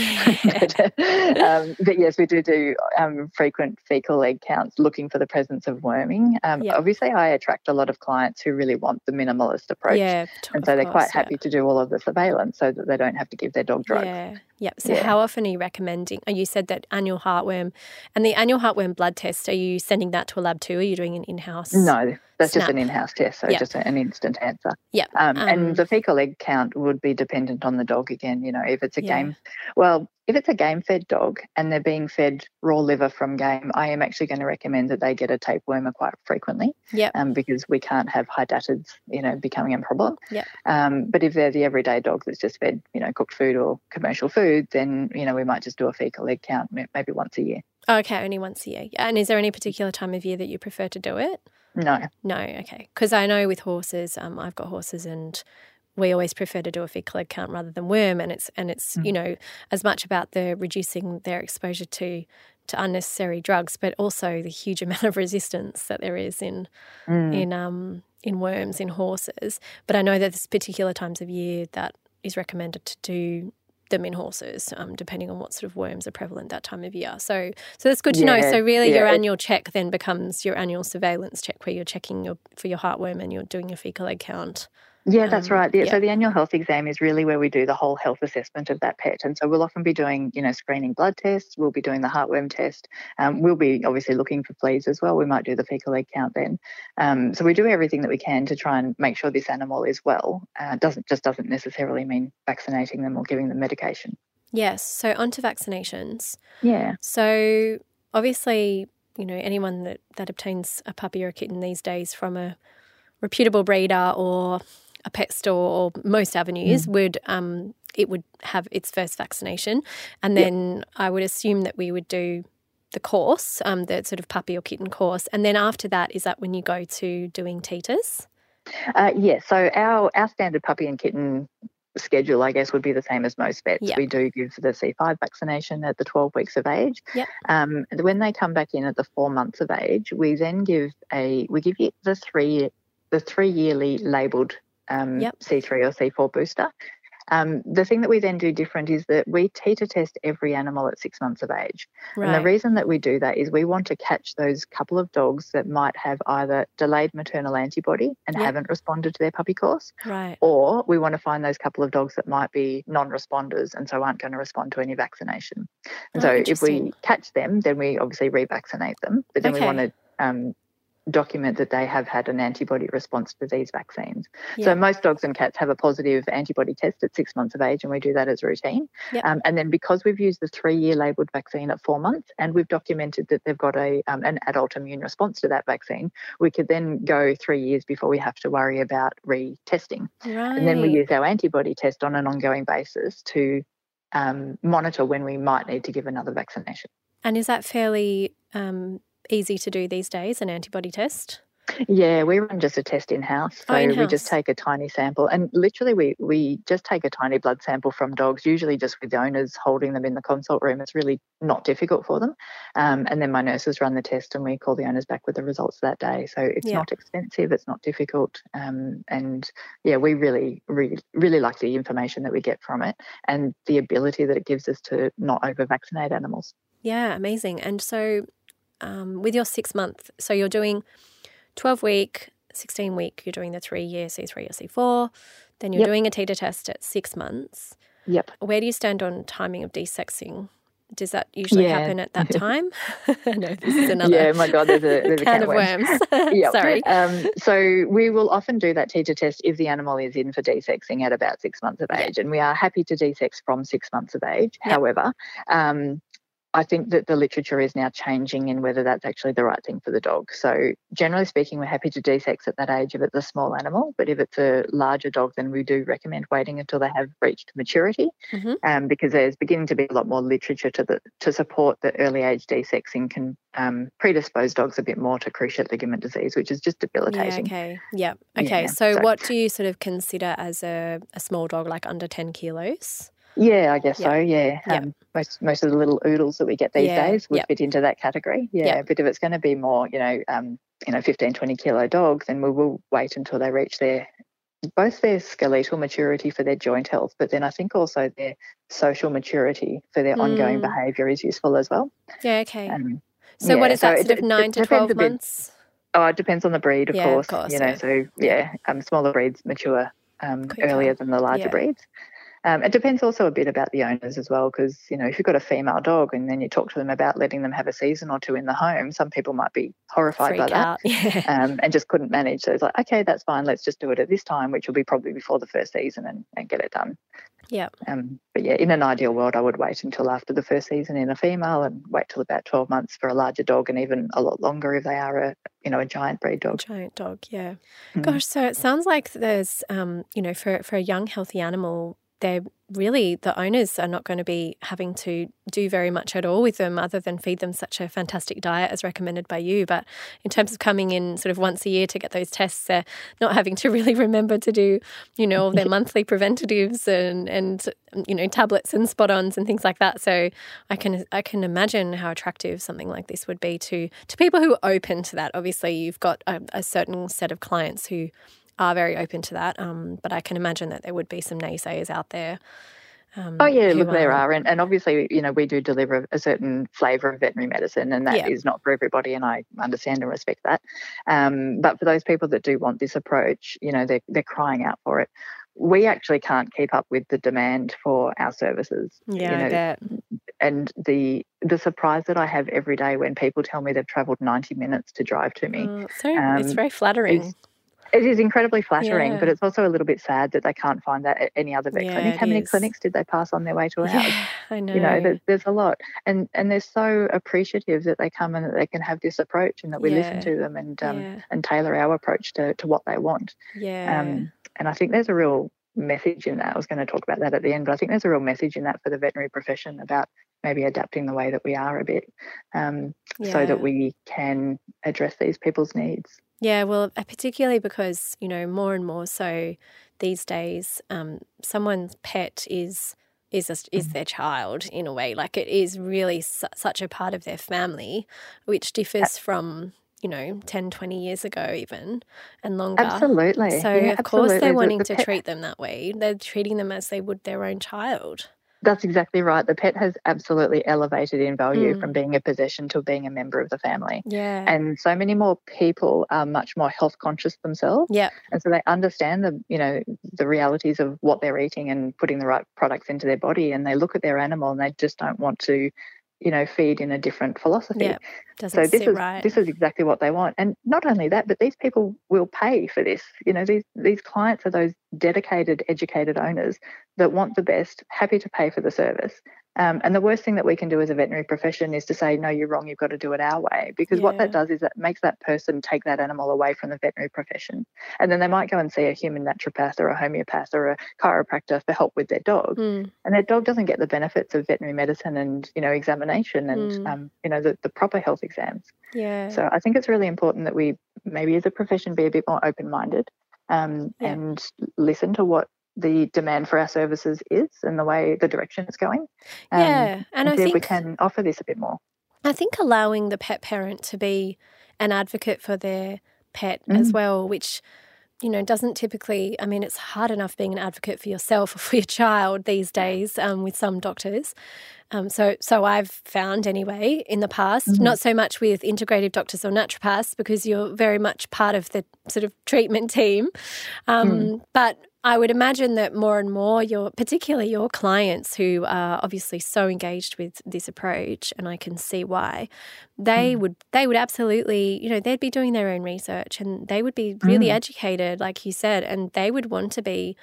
Yeah. um, but yes, we do do um, frequent fecal egg counts, looking for the presence of worming. Um, Yeah. Obviously, I attract a lot of clients who really want the minimalist approach, yeah. and so they're course, quite happy to do all of the surveillance so that they don't have to give their dog drugs. Yeah. Yep. So Yeah. how often are you recommending? Oh, you said that annual heartworm and the annual heartworm blood test, are you sending that to a lab too? Are you doing an in-house? No, that's just an in-house test, so Yeah. just an instant answer. Yep. Um, Um, and the fecal egg count would be dependent on the dog again. You know, if it's a Yeah. game, well, if it's a game-fed dog and they're being fed raw liver from game, I am actually going to recommend that they get a tapewormer quite frequently. Yep. Um, because we can't have hydatid, you know, becoming a problem. Yep. Um, but if they're the everyday dog that's just fed, you know, cooked food or commercial food, then you know we might just do a fecal egg count maybe once a year. Okay, only once a year. And is there any particular time of year that you prefer to do it? No. No, okay. Because I know with horses, um, I've got horses and we always prefer to do a fecal egg count rather than worm and it's and it's you know as much about the reducing their exposure to to unnecessary drugs but also the huge amount of resistance that there is in Mm. in um in worms in horses but I know that there's particular times of year that is recommended to do them in horses um, depending on what sort of worms are prevalent that time of year. So so that's good to know. So really yeah, your annual check then becomes your annual surveillance check where you're checking your for your heartworm and you're doing your fecal egg count Yeah, that's Um, right. Yeah, yeah. So the annual health exam is really where we do the whole health assessment of that pet. And so we'll often be doing, you know, screening blood tests. We'll be doing the heartworm test. Um, we'll be obviously looking for fleas as well. We might do the fecal egg count then. Um, so we do everything that we can to try and make sure this animal is well. Uh, doesn't just doesn't necessarily mean vaccinating them or giving them medication. yes so on to vaccinations Yeah. So obviously, you know, anyone that, that obtains a puppy or a kitten these days from a reputable breeder or a pet store or most avenues would um it would have its first vaccination. And Yep. then I would assume that we would do the course, um, the sort of puppy or kitten course. And then after that, is that when you go to doing titres? Uh, yeah, so our, our standard puppy and kitten schedule, I guess, would be the same as most vets. Yeah. We do give the C5 vaccination at the 12 weeks of age. Yep. Um, when they come back in at the four months of age, we then give a we give you the three the three yearly labelled um, Yep. C3 or C4 booster. Um, the thing that we then do different is that we titre test every animal at six months of age. Right. And the reason that we do that is we want to catch those couple of dogs that might have either delayed maternal antibody and Yep. haven't responded to their puppy course, right. or we want to find those couple of dogs that might be non responders and so aren't going to respond to any vaccination. And Oh, so if we catch them, then we obviously revaccinate them, but then Okay. we want to um, document that they have had an antibody response to these vaccines. Yeah. So most dogs and cats have a positive antibody test at six months of age, and we do that as routine. Yep. Um, and then because we've used the three-year labelled vaccine at four months, and we've documented that they've got a um, an adult immune response to that vaccine, we could then go three years before we have to worry about retesting. Right. And then we use our antibody test on an ongoing basis to um, monitor when we might need to give another vaccination. And is that fairly um, easy to do these days, an antibody test? Yeah, we run just a test in house. So oh, in-house. we just take a tiny sample and literally we, we just take a tiny blood sample from dogs, usually just with owners holding them in the consult room. It's really not difficult for them. Um, and then my nurses run the test and we call the owners back with the results that day. So it's yeah. not expensive, it's not difficult. Um, and yeah, we really, really, really like the information that we get from it and the ability that it gives us to not over vaccinate animals. Yeah, amazing. And so um, with your six month, so you're doing 12 week, 16 week, you're doing the three year C3 or C4, then you're yep. doing a titre test at six months. Yep. Where do you stand on timing of desexing? Does that usually yeah. happen at that time? no, this is another. Yeah, my God, there's a, there's can a of worms. yeah, Sorry. Um, so we will often do that titre test if the animal is in for desexing at about six months of age, and we are happy to desex from six months of age. However, um, I think that the literature is now changing in whether that's actually the right thing for the dog. So, generally speaking, we're happy to desex at that age if it's a small animal, but if it's a larger dog, then we do recommend waiting until they have reached maturity, mm-hmm. um, because there's beginning to be a lot more literature to the, to support that early age desexing can um, predispose dogs a bit more to cruciate ligament disease, which is just debilitating. Yeah, okay. Yeah. Okay. Yeah, so, so, what do you sort of consider as a, a small dog, like under 10 kilos? Yeah, I guess yep. so. Yeah, um, most most of the little oodles that we get these yeah. days would yep. fit into that category. Yeah, but if it's going to be more, you know, um, you know, 15, 20 kilo dogs, then we will wait until they reach their both their skeletal maturity for their joint health, but then I think also their social maturity for their mm. ongoing behaviour is useful as well. Yeah. Okay. Um, so yeah, what is that? So sort of nine to twelve months. Oh, it depends on the breed, of, yeah, course. of course. You know, yeah. so yeah, um, smaller breeds mature um, earlier than the larger breeds. Um, it depends also a bit about the owners as well, because you know if you've got a female dog and then you talk to them about letting them have a season or two in the home, some people might be horrified Freak by that um, and just couldn't manage. So it's like, okay, that's fine. Let's just do it at this time, which will be probably before the first season, and, and get it done. Yeah. Um, but yeah, in an ideal world, I would wait until after the first season in a female and wait till about 12 months for a larger dog and even a lot longer if they are a, you know, a giant breed dog. Giant dog, yeah. Mm. Gosh, so it sounds like there's, um, you know, for, for a young, healthy animal, they're really the owners are not going to be having to do very much at all with them other than feed them such a fantastic diet as recommended by you. But in terms of coming in sort of once a year to get those tests, they're not having to really remember to do, you know, their monthly preventatives and, and you know, tablets and spot ons and things like that. So I can I can imagine how attractive something like this would be to to people who are open to that. Obviously you've got a, a certain set of clients who are very open to that. Um, but I can imagine that there would be some naysayers out there. Um, oh yeah, look, there are, and, and obviously, you know, we do deliver a certain flavour of veterinary medicine, and that yeah. is not for everybody, and I understand and respect that. Um, but for those people that do want this approach, you know, they're they're crying out for it. We actually can't keep up with the demand for our services. Yeah, you know, and the the surprise that I have every day when people tell me they've travelled ninety minutes to drive to me. Oh, so um, it's very flattering. It is incredibly flattering, yeah. but it's also a little bit sad that they can't find that at any other vet yeah, clinic. How many is. clinics did they pass on their way to a yeah, house? I know. You know, there's, there's, a lot, and and they're so appreciative that they come and that they can have this approach, and that we listen to them and um, and tailor our approach to to what they want. Yeah. Um, and I think there's a real message in that. I was going to talk about that at the end, but I think there's a real message in that for the veterinary profession about maybe adapting the way that we are a bit um, yeah. so that we can address these people's needs. Yeah, well, uh, particularly because, you know, more and more so these days, um, someone's pet is is a, is mm. their child in a way. Like it is really su- such a part of their family, which differs from you know 10 20 years ago even and longer absolutely so yeah, of course they're wanting the, the to pet... treat them that way they're treating them as they would their own child that's exactly right. The pet has absolutely elevated in value mm. from being a possession to being a member of the family. Yeah. And so many more people are much more health conscious themselves. Yeah. And so they understand the, you know, the realities of what they're eating and putting the right products into their body and they look at their animal and they just don't want to you know, feed in a different philosophy. Yeah, doesn't so this is right. this is exactly what they want. And not only that, but these people will pay for this. You know, these these clients are those dedicated, educated owners that want the best, happy to pay for the service. Um, and the worst thing that we can do as a veterinary profession is to say, no, you're wrong, you've got to do it our way. Because what that does is that makes that person take that animal away from the veterinary profession. And then they might go and see a human naturopath or a homeopath or a chiropractor for help with their dog. Mm, And their dog doesn't get the benefits of veterinary medicine and, you know, examination and, Mm. um, you know, the, the proper health exams. yeah. So I think it's really important that we maybe as a profession be a bit more open minded um, Yeah. and listen to what the demand for our services is and the way the direction it's going. Um, yeah. And I think we can offer this a bit more. I think allowing the pet parent to be an advocate for their pet as Mm. well, which you know doesn't typically. I mean, it's hard enough being an advocate for yourself or for your child these days um, with some doctors. Um, so, so I've found anyway in the past, Mhm. not so much with integrative doctors or naturopaths because you're very much part of the sort of treatment team, um, Mm. but I would imagine that more and more your, particularly your clients who are obviously so engaged with this approach, and I can see why, they Mm. would they would absolutely, you know, they'd be doing their own research and they would be really Mm. educated, like you said, and they would want to be,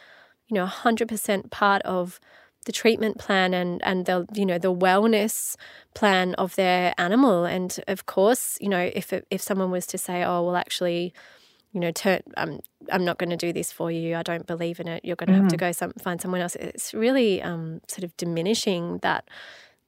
you know, hundred percent part of the treatment plan and and the you know the wellness plan of their animal and of course you know if it, if someone was to say oh well actually you know turn I'm I'm not going to do this for you I don't believe in it you're going to have to go some find someone else. It's really um sort of diminishing that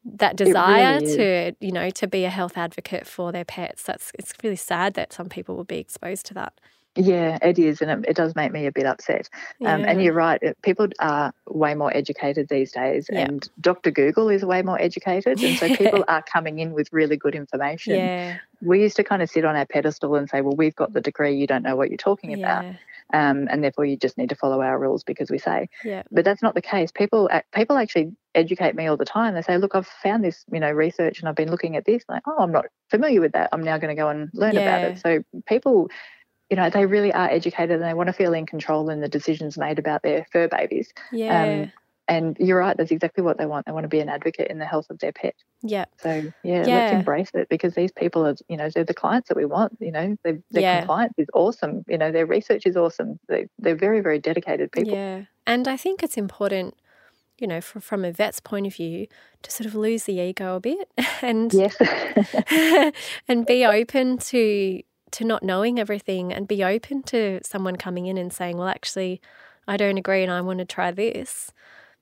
that desire is. to you know to be a health advocate for their pets. That's it's really sad that some people will be exposed to that Yeah, it is, and it, it does make me a bit upset. Um, and you're right, people are way more educated these days, Yeah. and Dr. Google is way more educated, and so people are coming in with really good information. yeah We used to kind of sit on our pedestal and say, "Well, we've got the degree, you don't know what you're talking about." um, and therefore you just need to follow our rules because we say. yeah But that's not the case. People people actually educate me all the time. They say, "Look, I've found this, you know, research, and I've been looking at this. Like, oh, I'm not familiar with that. I'm now going to go and learn about it." So people, you know, they really are educated, and they want to feel in control in the decisions made about their fur babies. yeah um, And you're right. That's exactly what they want. They want to be an advocate in the health of their pet. yeah So yeah, Yeah. let's embrace it because these people are, you know, they're the clients that we want. You know, they, their Yeah. compliance is awesome. You know, their research is awesome. They, they're very, very dedicated people. Yeah. And I think it's important, you know, for, from a vet's point of view, to sort of lose the ego a bit and Yes. and be open to to not knowing everything and be open to someone coming in and saying, Well, actually, I don't agree and I want to try this.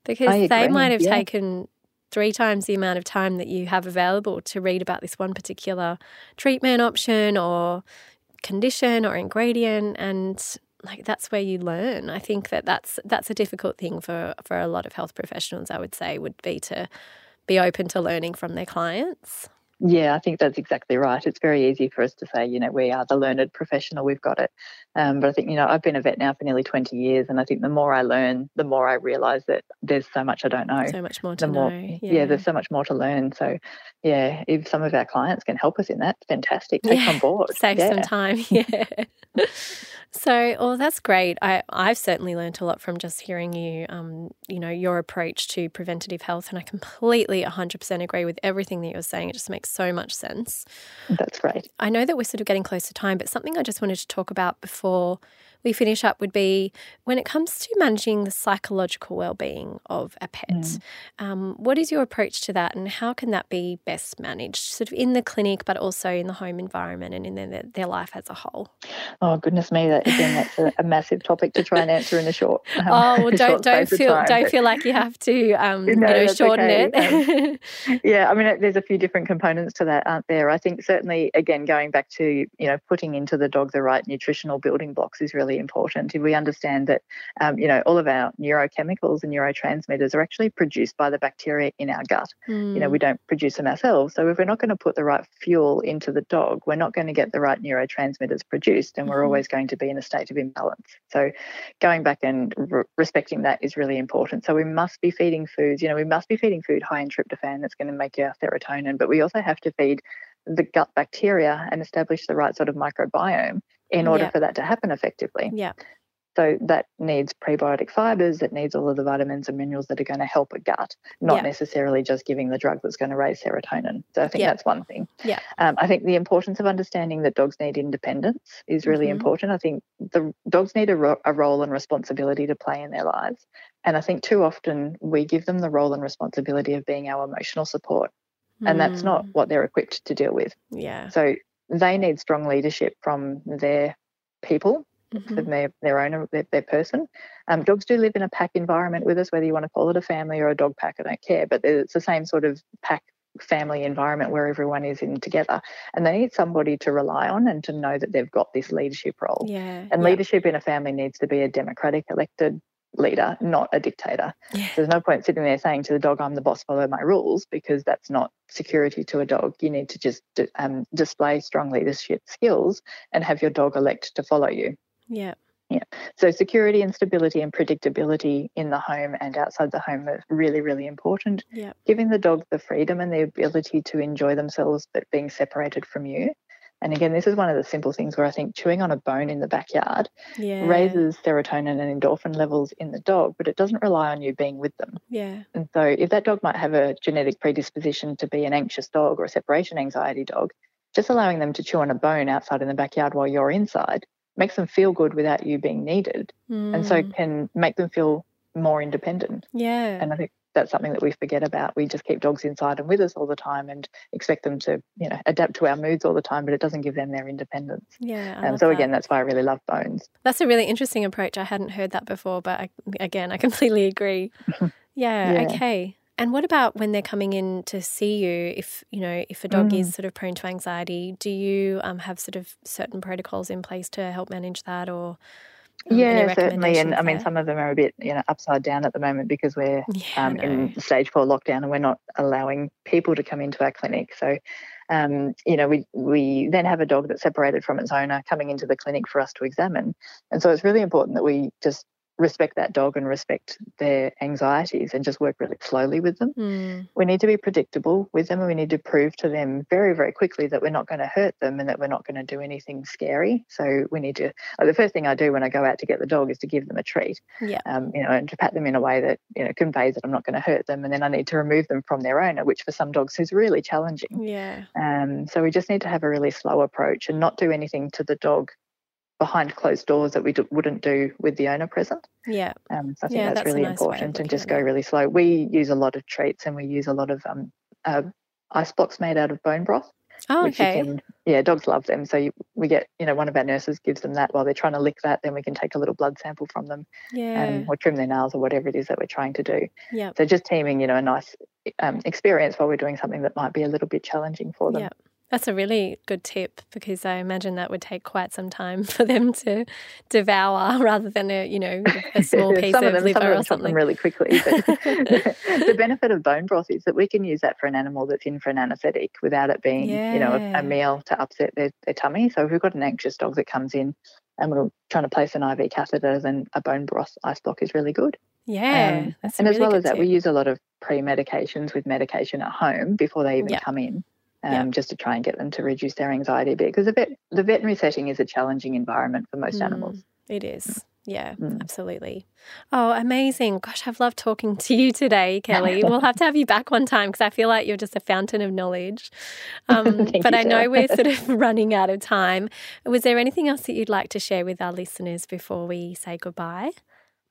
Because they might have yeah. taken three times the amount of time that you have available to read about this one particular treatment option or condition or ingredient and like that's where you learn i think that that's that's a difficult thing for for a lot of health professionals i would say would be to be open to learning from their clients Yeah, I think that's exactly right. It's very easy for us to say, you know, we are the learned professional, we've got it. Um, but I think, you know, I've been a vet now for nearly 20 years, and I think the more I learn, the more I realise that there's so much I don't know. so much more to more, know yeah. there's so much more to learn. So, yeah, if some of our clients can help us in that, fantastic. Take Yeah, on board. save yeah. some time yeah so well that's great i i've certainly learned a lot from just hearing you um you know your approach to preventative health and i completely 100% agree with everything that you're saying it just makes so much sense That's right. I know that we're sort of getting close to time, but something I just wanted to talk about before we finish up would be when it comes to managing the psychological well-being of a pet. Mm. Um, what is your approach to that, and how can that be best managed, sort of in the clinic, but also in the home environment and in their, their life as a whole? Oh goodness me! That again, that's a, a massive topic to try and answer in a short. um, oh well, don't don't feel time, don't but- feel like you have to um, you know shorten okay. it. Yeah, I mean, there's a few different components to that, aren't there? I think certainly, again, going back to you know putting into the dog the right nutritional building blocks is really important. If we understand that, um, you know, all of our neurochemicals and neurotransmitters are actually produced by the bacteria in our gut. You know, Mm, we don't produce them ourselves. So if we're not going to put the right fuel into the dog, we're not going to get the right neurotransmitters produced, and we're Mhm. always going to be in a state of imbalance. So going back and re- respecting that is really important. So we must be feeding foods. You know, we must be feeding food high in tryptophan that's going to make our serotonin, but we also have to feed the gut bacteria and establish the right sort of microbiome in order Yeah. for that to happen effectively. yeah. So that needs prebiotic fibers, it needs all of the vitamins and minerals that are going to help a gut, not Yeah. necessarily just giving the drug that's going to raise serotonin. So I think Yeah. that's one thing. Yeah. Um, I think the importance of understanding that dogs need independence is really Mhm. important. I think the dogs need a, ro- a role and responsibility to play in their lives. And I think too often we give them the role and responsibility of being our emotional support. And that's not Mm, what they're equipped to deal with. Yeah. So they need strong leadership from their people, Mhm. from their, their owner, their, their person. Um, dogs do live in a pack environment with us, whether you want to call it a family or a dog pack, I don't care, but it's the same sort of pack family environment where everyone is in together. And they need somebody to rely on and to know that they've got this leadership role. Yeah. And yeah. leadership in a family needs to be a democratic elected leader, not a dictator. Yeah. There's no point sitting there saying to the dog, I'm the boss, follow my rules, because that's not security to a dog. You need to just um, display strong leadership skills and have your dog elect to follow you. Yeah. Yeah. So, security and stability and predictability in the home and outside the home are really, really important. Yeah. Giving the dog the freedom and the ability to enjoy themselves, but being separated from you. And again, this is one of the simple things where I think chewing on a bone in the backyard Yeah. raises serotonin and endorphin levels in the dog, but it doesn't rely on you being with them. Yeah. And so, if that dog might have a genetic predisposition to be an anxious dog or a separation anxiety dog, just allowing them to chew on a bone outside in the backyard while you're inside makes them feel good without you being needed, and so Mm, can make them feel more independent. yeah. And I think that's something that we forget about. We just keep dogs inside and with us all the time and expect them to, you know, adapt to our moods all the time, but it doesn't give them their independence. yeah. Love so that. again, that's why I really love bones. That's a really interesting approach. I hadn't heard that before, but I, again, I completely agree. Yeah, Yeah. okay. And what about when they're coming in to see you? If you know, if a dog Mm. is sort of prone to anxiety, do you um, have sort of certain protocols in place to help manage that, or um, yeah, certainly. And recommendations I mean, some of them are a bit, you know, upside down at the moment because we're yeah, um, in stage four lockdown and we're not allowing people to come into our clinic. So, um, you know, we we then have a dog that's separated from its owner coming into the clinic for us to examine. And so it's really important that we just respect that dog and respect their anxieties and just work really slowly with them. Mm, We need to be predictable with them and we need to prove to them very, very quickly that we're not going to hurt them and that we're not going to do anything scary. So we need to, like, the first thing I do when I go out to get the dog is to give them a treat yeah, um, you know, and to pat them in a way that you know conveys that I'm not going to hurt them, and then I need to remove them from their owner, which for some dogs is really challenging. yeah, Um, so we just need to have a really slow approach and not do anything to the dog behind closed doors that we do, wouldn't do with the owner present. yeah, Um, so I think Yeah, that's, that's really nice important, and just go really slow. We use a lot of treats, and we use a lot of um, uh, ice blocks made out of bone broth. Oh, which you okay. can, yeah, dogs love them. So you, we get, you know, one of our nurses gives them that while they're trying to lick that. Then we can take a little blood sample from them Yeah, um, or trim their nails or whatever it is that we're trying to do. yeah, So just teaming, you know, a nice um, experience while we're doing something that might be a little bit challenging for them. yeah. That's a really good tip because I imagine that would take quite some time for them to devour rather than a you know a small piece of, of them, liver some of or them them something. really quickly. The benefit of bone broth is that we can use that for an animal that's in for an anaesthetic without it being, you know, a, a meal to upset their, their tummy. So if we've got an anxious dog that comes in and we're trying to place an IV catheter, then a bone broth ice block is really good. Yeah, Um, and as really well as that, we use a lot of pre-medications with medication at home before they even Yeah. come in, um, Yeah. just to try and get them to reduce their anxiety a bit. Because the vet, the veterinary setting is a challenging environment for most animals. Mm, It is. Yeah, Mm. absolutely. Oh, amazing. Gosh, I've loved talking to you today, Kelly. we'll have to have you back one time because I feel like you're just a fountain of knowledge. Um, but I know we're sort of running out of time. Was there anything else that you'd like to share with our listeners before we say goodbye?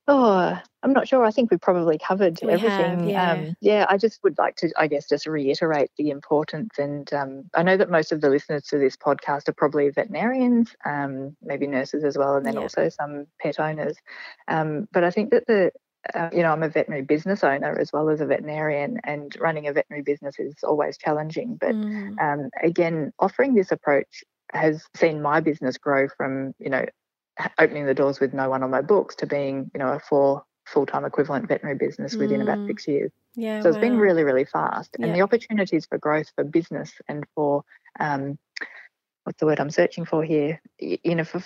Oh, I'm not sure. I think we've probably covered We have, everything. yeah. Um, yeah, I just would like to, I guess, just reiterate the importance. And um, I know that most of the listeners to this podcast are probably veterinarians, um, maybe nurses as well, and then Yeah. also some pet owners. Um, but I think that the uh, you know, I'm a veterinary business owner as well as a veterinarian, and running a veterinary business is always challenging. But Mm, um, again, offering this approach has seen my business grow from, you know, opening the doors with no one on my books to being, you know, a four full-time equivalent veterinary business within about Mm. six years. yeah, So it's been really, really fast. Yeah. And the opportunities for growth for business and for, um, what's the word I'm searching for here? You know, for,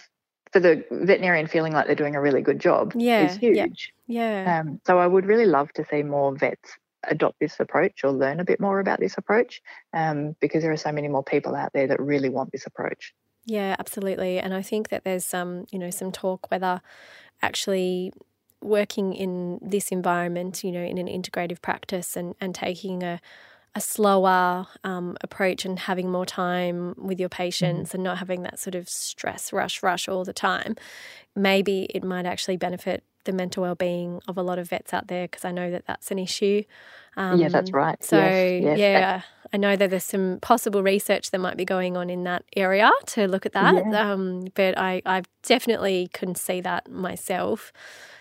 for the veterinarian feeling like they're doing a really good job Yeah, is yeah. huge. Yeah. Um, so I would really love to see more vets adopt this approach or learn a bit more about this approach um, because there are so many more people out there that really want this approach. Yeah, absolutely. And I think that there's some, you know, some talk whether actually working in this environment, you know, in an integrative practice and, and taking a, a slower um, approach and having more time with your patients mm-hmm. and not having that sort of stress, rush, rush all the time, maybe it might actually benefit the mental well-being of a lot of vets out there because I know that that's an issue. Um, yeah, that's right. So yes, yes. yeah, I know that there's some possible research that might be going on in that area to look at that. Yeah. Um, but I, I definitely couldn't see that myself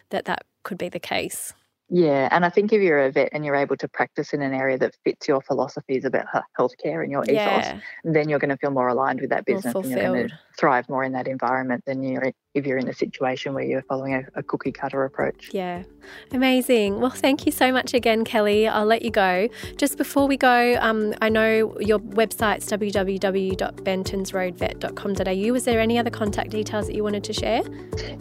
that that could be the case. Yeah, and I think if you're a vet and you're able to practice in an area that fits your philosophies about healthcare and your ethos, yeah. then you're going to feel more aligned with that business and you're going to thrive more in that environment than you're if you're in a situation where you're following a, a, cookie cutter approach. Yeah, amazing. Well, thank you so much again, Kelly. I'll let you go. Just before we go, um, I know your website's www.bentonsroadvet.com.au. Was there any other contact details that you wanted to share?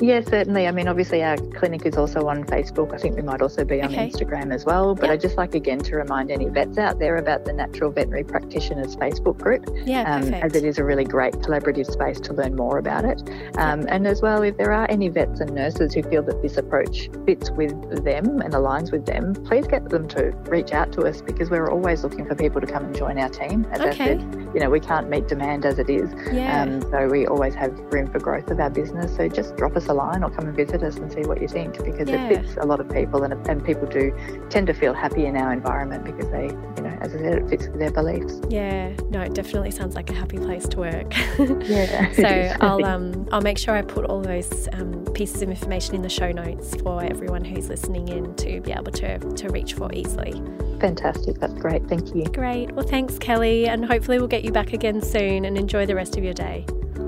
Yeah, certainly. I mean, obviously, our clinic is also on Facebook. I think we might also be on okay. Instagram as well. But yep. I'd just like again to remind any vets out there about the Natural Veterinary Practitioners Facebook group. Yeah, um, as it is a really great collaborative space to learn more about it. Um, and as well, if there are any vets and nurses who feel that this approach fits with them and aligns with them, please get them to reach out to us because we're always looking for people to come and join our team. As okay. I said, you know, we can't meet demand as it is. Yeah. Um, so we always have room for growth of our business. So just drop us a line or come and visit us and see what you think because yeah. it fits a lot of people and, and people do tend to feel happy in our environment because they, you know, as I said, it fits with their beliefs. Yeah, no, it definitely sounds like a happy place to work. yeah. so I'll um I'll make sure I put all those um, pieces of information in the show notes for everyone who's listening in to be able to, to reach for easily. Fantastic. That's great. Thank you. Great. Well, thanks, Kelly. And hopefully, we'll get you back again soon and enjoy the rest of your day.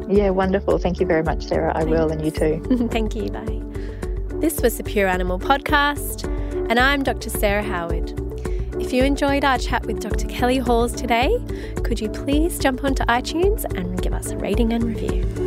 Yeah, wonderful. Thank you very much, Sarah. I will, and you too. Thank you. Bye. This was the Pure Animal Podcast, and I'm Dr. Sarah Howard. If you enjoyed our chat with Dr. Kelly Halls today, could you please jump onto iTunes and give us a rating and review?